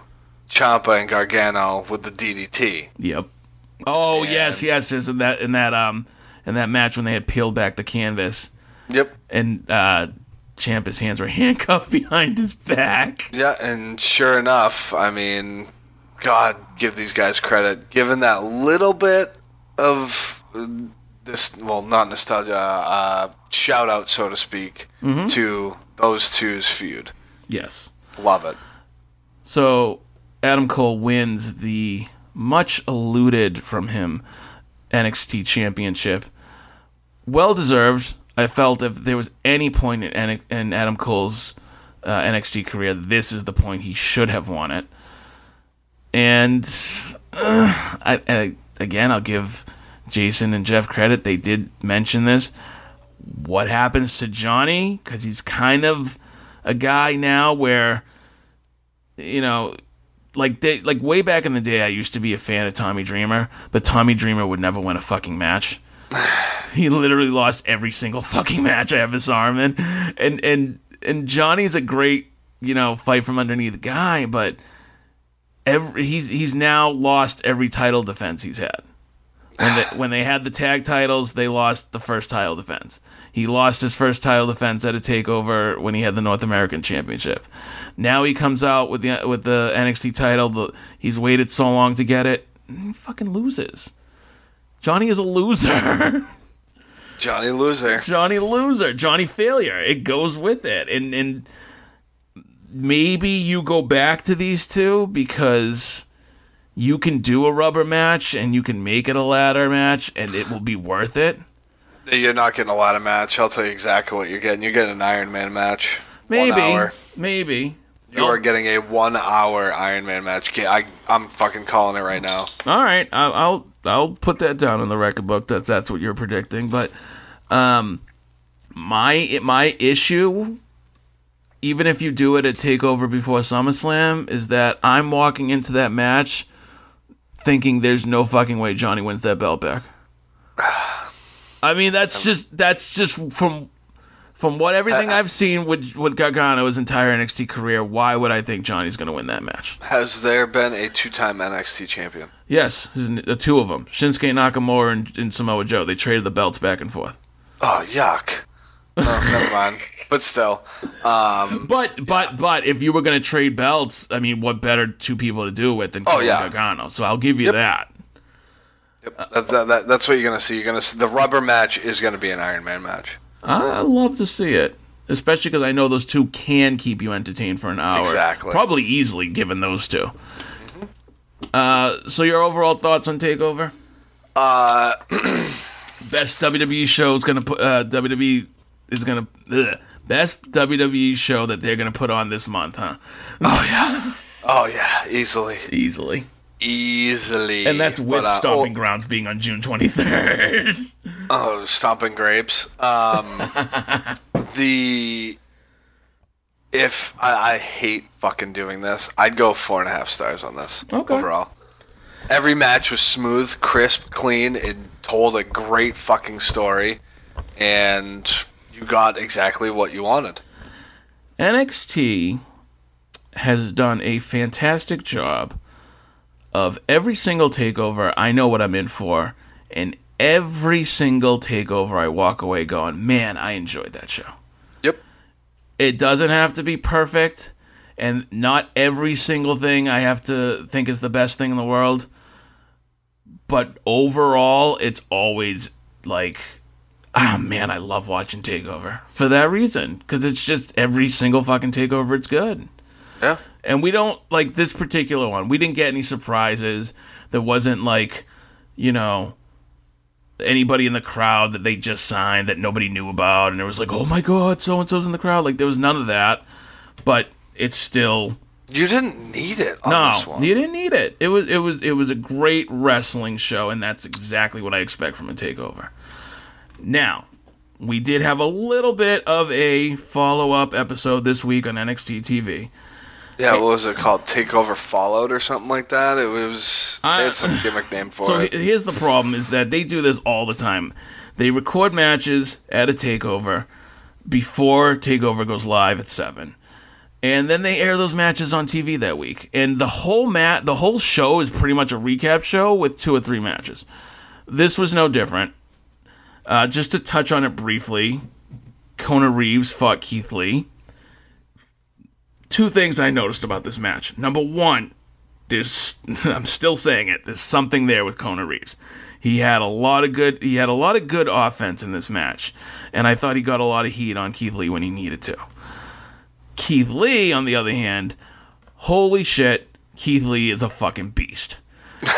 Ciampa and Gargano with the DDT. Yep. Oh And- yes, yes, yes. In that in that um in that match when they had peeled back the canvas Yep. and uh Ciampa's hands were *laughs* handcuffed behind his back. Yeah, and sure enough, I mean, God, give these guys credit. Given that little bit of this, well, not nostalgia, uh, shout out, so to speak, to those two's feud. Yes. Love it. So Adam Cole wins the much eluded from him NXT championship. Well deserved. I felt if there was any point in, in Adam Cole's uh, NXT career, this is the point he should have won it. And uh, I, I, again, I'll give Jason and Jeff credit. They did mention this. What happens to Johnny? Because he's kind of a guy now where you know, like they like way back in the day, I used to be a fan of Tommy Dreamer, but Tommy Dreamer would never win a fucking match. *sighs* he literally lost every single fucking match I ever saw him in, and and and Johnny's a great you know fight from underneath guy, but every he's he's now lost every title defense he's had. When they, when they had the tag titles, they lost the first title defense. He lost his first title defense at a takeover when he had the North American Championship. Now he comes out with the with the NXT title. The, he's waited so long to get it. and He fucking loses. Johnny is a loser. *laughs* Johnny Loser. Johnny loser. Johnny failure. It goes with it. And and maybe you go back to these two because you can do a rubber match and you can make it a ladder match and it will be worth it. You're not getting a lot of match. I'll tell you exactly what you're getting. You're getting an Iron Man match. Maybe. Maybe. You are getting a one hour Iron Man match. I, I'm fucking calling it right now. All right, I'll, I'll I'll put that down in the record book. That that's what you're predicting. But um, my my issue, even if you do it at Takeover before SummerSlam, is that I'm walking into that match thinking there's no fucking way Johnny wins that belt back. I mean, that's just that's just from from what everything Uh, I've seen with with Gargano's entire NXT career. Why would I think Johnny's going to win that match? Has there been a two time NXT champion? Yes, the two of them, Shinsuke Nakamura and, and Samoa Joe. They traded the belts back and forth. Oh, yuck. Oh, never mind. *laughs* But still, um, But but but if you were going to trade belts, I mean, what better two people to do it with than Oh, and yeah. Gargano? So I'll give you Yep. that. that, that, that, that's what you're gonna see. You're gonna see, the rubber match is gonna be an Iron Man match. I love to see it, especially because I know those two can keep you entertained for an hour. Exactly. Probably easily, given those 2 Uh, so your overall thoughts on Takeover? Uh, *clears throat* Best WWE show is gonna put uh, WWE is gonna ugh, best WWE show that they're gonna put on this month, huh? *laughs* oh yeah, oh yeah, easily, Easily. easily. And that's with But, uh, Stomping oh, Grounds being on June 23rd. *laughs* Oh, stomping grapes. Um, *laughs* the if I, I hate fucking doing this, I'd go four and a half stars on this Okay. overall. Every match was smooth, crisp, clean. It told a great fucking story, and you got exactly what you wanted. NXT has done a fantastic job of every single takeover. I know what I'm in for, and every single takeover I walk away going, man, I enjoyed that show. Yep. It doesn't have to be perfect, and not every single thing I have to think is the best thing in the world. But overall, it's always like, ah, man, I love watching Takeover for that reason. Because it's just every single fucking Takeover, it's good. Yeah. And we don't, like this particular one, we didn't get any surprises. There wasn't like, you know, anybody in the crowd that they just signed that nobody knew about. And it was like, oh my God, so and so's in the crowd. Like, there was none of that. But it's still You didn't need it on no, this one. you didn't need it. It was it was it was a great wrestling show, and that's exactly what I expect from a takeover. Now, we did have a little bit of a follow up episode this week on NXT TV. Yeah, what was it called? Takeover Fallout or something like that. It was. I- they had some uh, gimmick name for So it. he- here's the problem: is that they do this all the time. They record matches at a takeover before takeover goes live at seven, and then they air those matches on TV that week. And the whole mat, the whole show is pretty much a recap show with two or three matches. This was no different. Uh, just to touch on it briefly, Kona Reeves fought Keith Lee. Two things I noticed about this match. Number one, there's *laughs* I'm still saying it. There's something there with Kona Reeves. He had a lot of good he had a lot of good offense in this match, and I thought he got a lot of heat on Keith Lee when he needed to. Keith Lee, on the other hand, holy shit, Keith Lee is a fucking beast.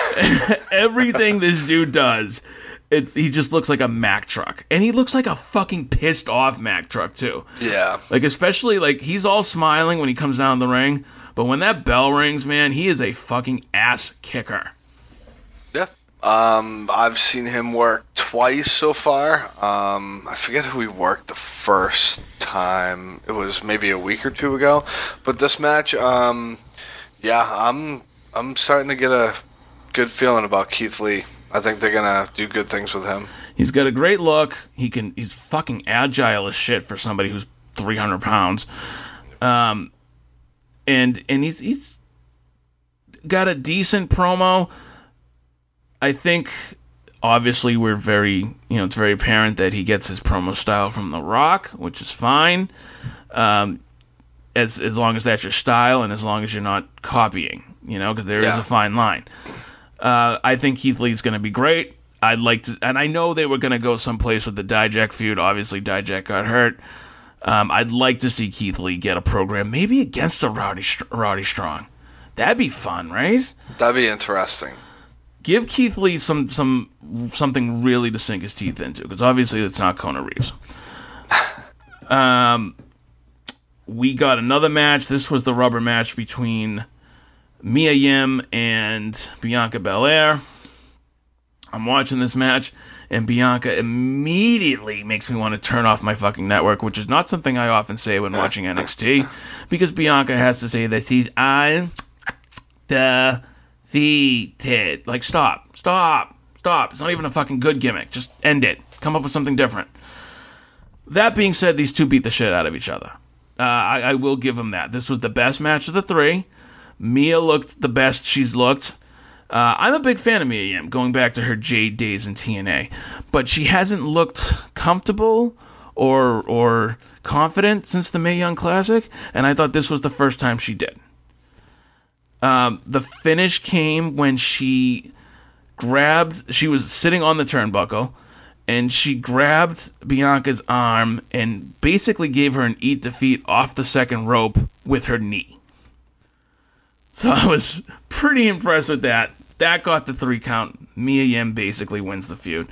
*laughs* Everything this dude does, it's he just looks like a Mack truck, and he looks like a fucking pissed off Mack truck too. yeah. Like especially like he's all smiling when he comes down the ring, but when that bell rings, man, he is a fucking ass kicker. Yeah. Um, I've seen him work twice so far. Um, I forget who he worked the first time. It was maybe a week or two ago. But this match, um, yeah, I'm I'm starting to get a good feeling about Keith Lee. I think they're gonna do good things with him. He's got a great look. He can he's fucking agile as shit for somebody who's 300 pounds. Um, and and he's he's got a decent promo. I think obviously we're very you know it's very apparent that he gets his promo style from The Rock, which is fine. Um, as as long as that's your style and as long as you're not copying, you know, because there is Yeah. a fine line. Uh, I think Keith Lee's going to be great. I'd like to, and I know they were going to go someplace with the Dijak feud. Obviously, Dijak got hurt. Um, I'd like to see Keith Lee get a program, maybe against a Roddy Roddy Strong. That'd be fun, right? That'd be interesting. Give Keith Lee some some something really to sink his teeth into, because obviously it's not Kona Reeves. *laughs* Um, we got another match. This was the rubber match between Mia Yim and Bianca Belair. I'm watching this match, and Bianca immediately makes me want to turn off my fucking network, which is not something I often say when watching *coughs* NXT, because Bianca has to say that she's undefeated. Like, stop, stop, stop. It's not even a fucking good gimmick. Just end it. Come up with something different. That being said, these two beat the shit out of each other. Uh, I, I will give them that. This was the best match of the three. Mia looked the best she's looked. Uh, I'm a big fan of Mia Yim, going back to her Jade days in TNA, but she hasn't looked comfortable or or confident since the Mae Young Classic, and I thought this was the first time she did. Um, the finish came when she grabbed. She was sitting on the turnbuckle, and she grabbed Bianca's arm and basically gave her an eat defeat off the second rope with her knee. So I was pretty impressed with that. That got the three count. Mia Yim basically wins the feud,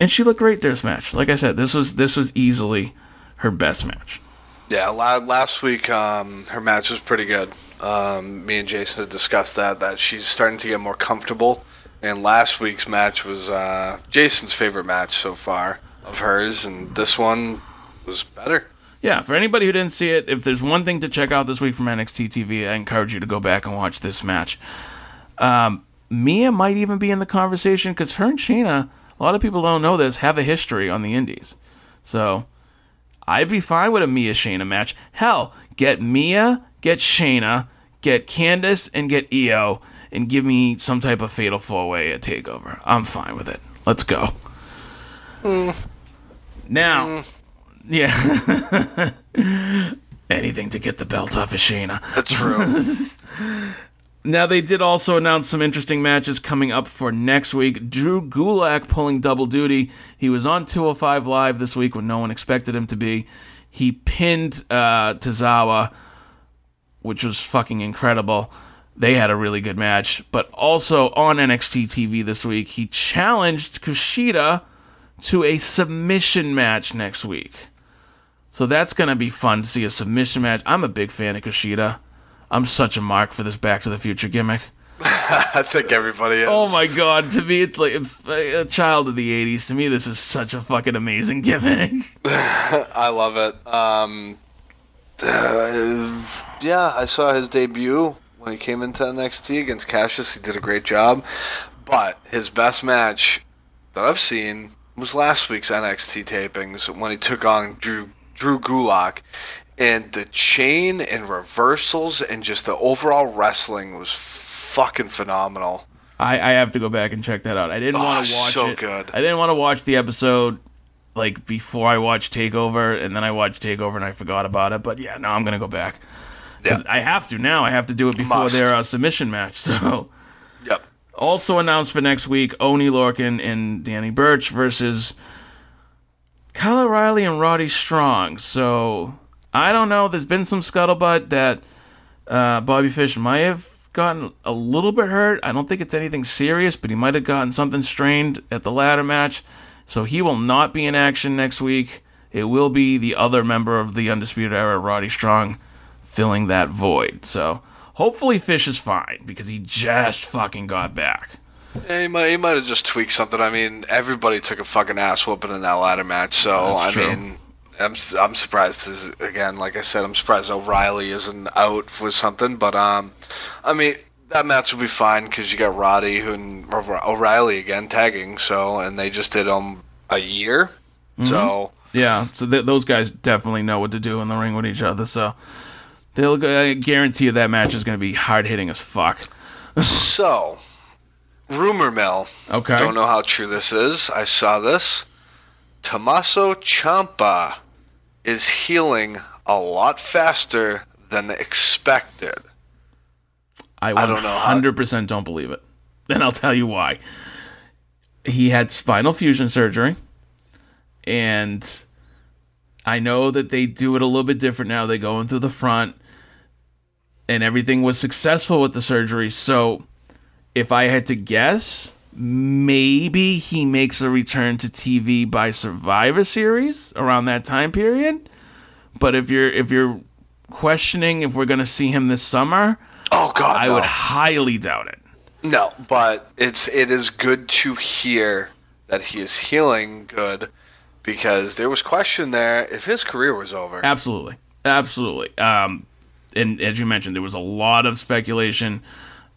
and she looked great this match. Like I said, this was this was easily her best match. Yeah, la- last week um, her match was pretty good. Um, me and Jason had discussed that that she's starting to get more comfortable. And last week's match was uh, Jason's favorite match so far of hers, and this one was better. Yeah, for anybody who didn't see it, if there's one thing to check out this week from NXT TV, I encourage you to go back and watch this match. Um, Mia might even be in the conversation because her and Shayna, a lot of people don't know this, have a history on the Indies. So I'd be fine with a Mia Shayna match. Hell, get Mia, get Shayna, get Candice, and get Io, and give me some type of fatal four way at Takeover. I'm fine with it. Let's go. Now, yeah. *laughs* Anything to get the belt off of Shayna. That's true. *laughs* Now they did also announce some interesting matches coming up for next week. Drew Gulak pulling double duty. He was on 205 Live this week when no one expected him to be. He pinned uh, Tozawa, which was fucking incredible. They had a really good match. But also on NXT TV this week, he challenged Kushida to a submission match next week. So that's going to be fun to see a submission match. I'm a big fan of Kushida. I'm such a mark for this Back to the Future gimmick. *laughs* I think everybody is. Oh my god! To me, it's like a child of the '80s. To me, this is such a fucking amazing gimmick. *laughs* *laughs* I love it. Um, uh, yeah, I saw his debut when he came into NXT against Cassius. He did a great job, but his best match that I've seen was last week's NXT tapings when he took on Drew Drew Gulak, and the chain and reversals and just the overall wrestling was fucking phenomenal. I, I have to go back and check that out. I didn't Oh, want to watch so it. good. I didn't want to watch the episode like before I watched Takeover, and then I watched Takeover and I forgot about it. But yeah, no, I'm gonna go back. Yeah. I have to now. I have to do it before Must. their uh, submission match. *laughs* So. Yep. Also announced for next week, Oney Lorcan and Danny Burch versus Kyle O'Reilly and Roddy Strong. So I don't know. There's been some scuttlebutt that uh, Bobby Fish might have gotten a little bit hurt. I don't think it's anything serious, but he might have gotten something strained at the ladder match. So he will not be in action next week. It will be the other member of the Undisputed Era, Roddy Strong, filling that void. So hopefully Fish is fine because he just fucking got back. Yeah, he might, he might have just tweaked something. I mean, everybody took a fucking ass whooping in that ladder match. So That's I true. mean, I'm I'm surprised. This, again, like I said, I'm surprised O'Reilly isn't out with something. But um, I mean, that match will be fine because you got Roddy who and O'Reilly again tagging. So and they just did um a year. Mm-hmm. So Yeah, so th- those guys definitely know what to do in the ring with each other. So they'll I guarantee you that match is going to be hard hitting as fuck. so rumor mill. Okay. Don't know how true this is. I saw this. Tommaso Ciampa is healing a lot faster than expected. I I don't know 100% don't believe it. *laughs* Then I'll tell you why. He had spinal fusion surgery, and I know that they do it a little bit different now. They go in through the front, and everything was successful with the surgery. So, if I had to guess, maybe he makes a return to TV by Survivor Series around that time period. But if you're if you're questioning if we're going to see him this summer, Oh God, I no. would highly doubt it. no. But it's it is good to hear that he is healing good because there was question there if his career was over. Absolutely, absolutely. Um, and as you mentioned, there was a lot of speculation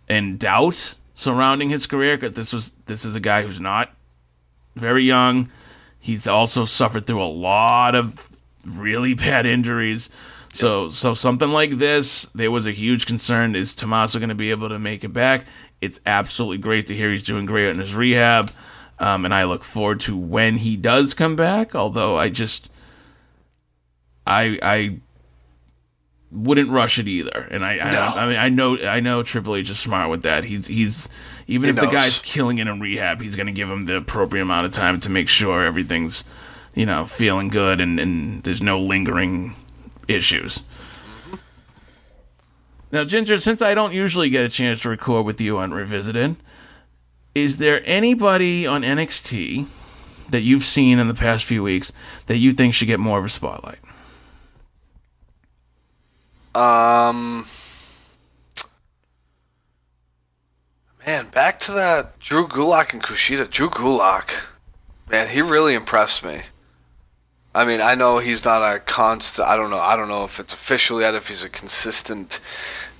and doubt surrounding his career. Because this was this is a guy who's not very young. He's also suffered through a lot of really bad injuries. So so something like this, there was a huge concern: is Tommaso going to be able to make it back? It's absolutely great to hear he's doing great in his rehab, um, and I look forward to when he does come back. Although I just I I wouldn't rush it either. And I I, No. I mean I know I know Triple H is smart with that. He's he's even He if the guy's killing it in rehab, he's gonna give him the appropriate amount of time to make sure everything's you know feeling good and and there's no lingering issues. Mm-hmm. Now, Ginger, since I don't usually get a chance to record with you on Revisited, is there anybody on NXT that you've seen in the past few weeks that you think should get more of a spotlight? Um, man, back to that Drew Gulak and Kushida. Drew Gulak, man, he really impressed me. I mean, I know he's not a constant. I don't know. I don't know if it's official yet. If he's a consistent,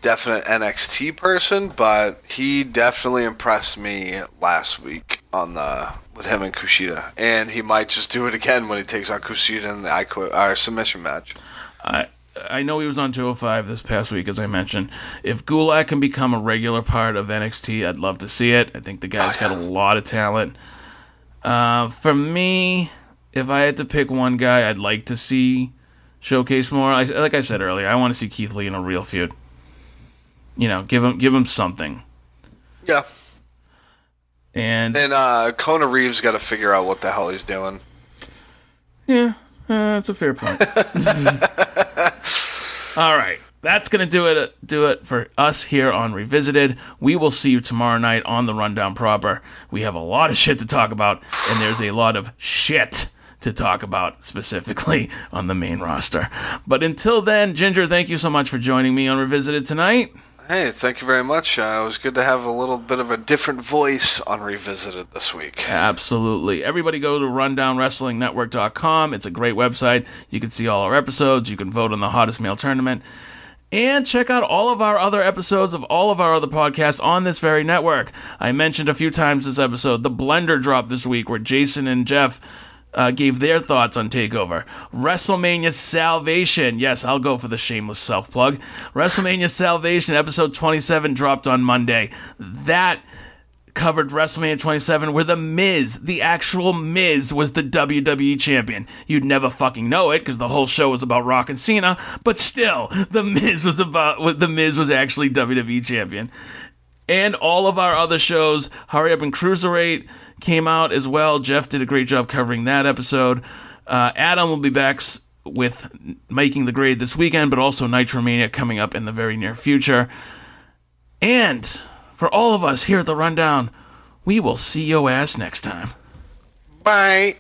definite NXT person, but he definitely impressed me last week on the with him and Kushida, and he might just do it again when he takes on Kushida in the I Quit our submission match. I I know he was on 205 this past week, as I mentioned. If Gulak can become a regular part of NXT, I'd love to see it. I think the guy's Oh, got a *sighs* lot of talent. Uh, for me, if I had to pick one guy, I'd like to see showcase more. I, like I said earlier, I want to see Keith Lee in a real feud. You know, give him give him something. Yeah. And And uh, Kona Reeves got to figure out what the hell he's doing. Yeah, uh, that's a fair point. *laughs* All right, that's gonna do it. Do it for us here on Revisited. We will see you tomorrow night on the Rundown proper. We have a lot of shit to talk about, and there's a lot of shit to talk about specifically on the main roster. But until then, Ginger, thank you so much for joining me on Revisited tonight. Hey, thank you very much. Uh, it was good to have a little bit of a different voice on Revisited this week. Absolutely. Everybody go to rundownwrestlingnetwork.com. It's a great website. You can see all our episodes. You can vote on the hottest male tournament. And check out all of our other episodes of all of our other podcasts on this very network. I mentioned a few times this episode the Blender drop this week, where Jason and Jeff uh, gave their thoughts on Takeover. WrestleMania Salvation. Yes, I'll go for the shameless self plug. WrestleMania Salvation, episode 27, dropped on Monday. That covered WrestleMania 27 where The Miz, the actual Miz, was the WWE champion. You'd never fucking know it because the whole show was about Rock and Cena, but still, The Miz was about The Miz was actually WWE champion. And all of our other shows, Hurry Up and Cruiserweight came out as well. Jeff did a great job covering that episode. Uh, Adam will be back with making the grade this weekend, but also Nitromania coming up in the very near future. And for all of us here at the Rundown, we will see your ass next time. Bye.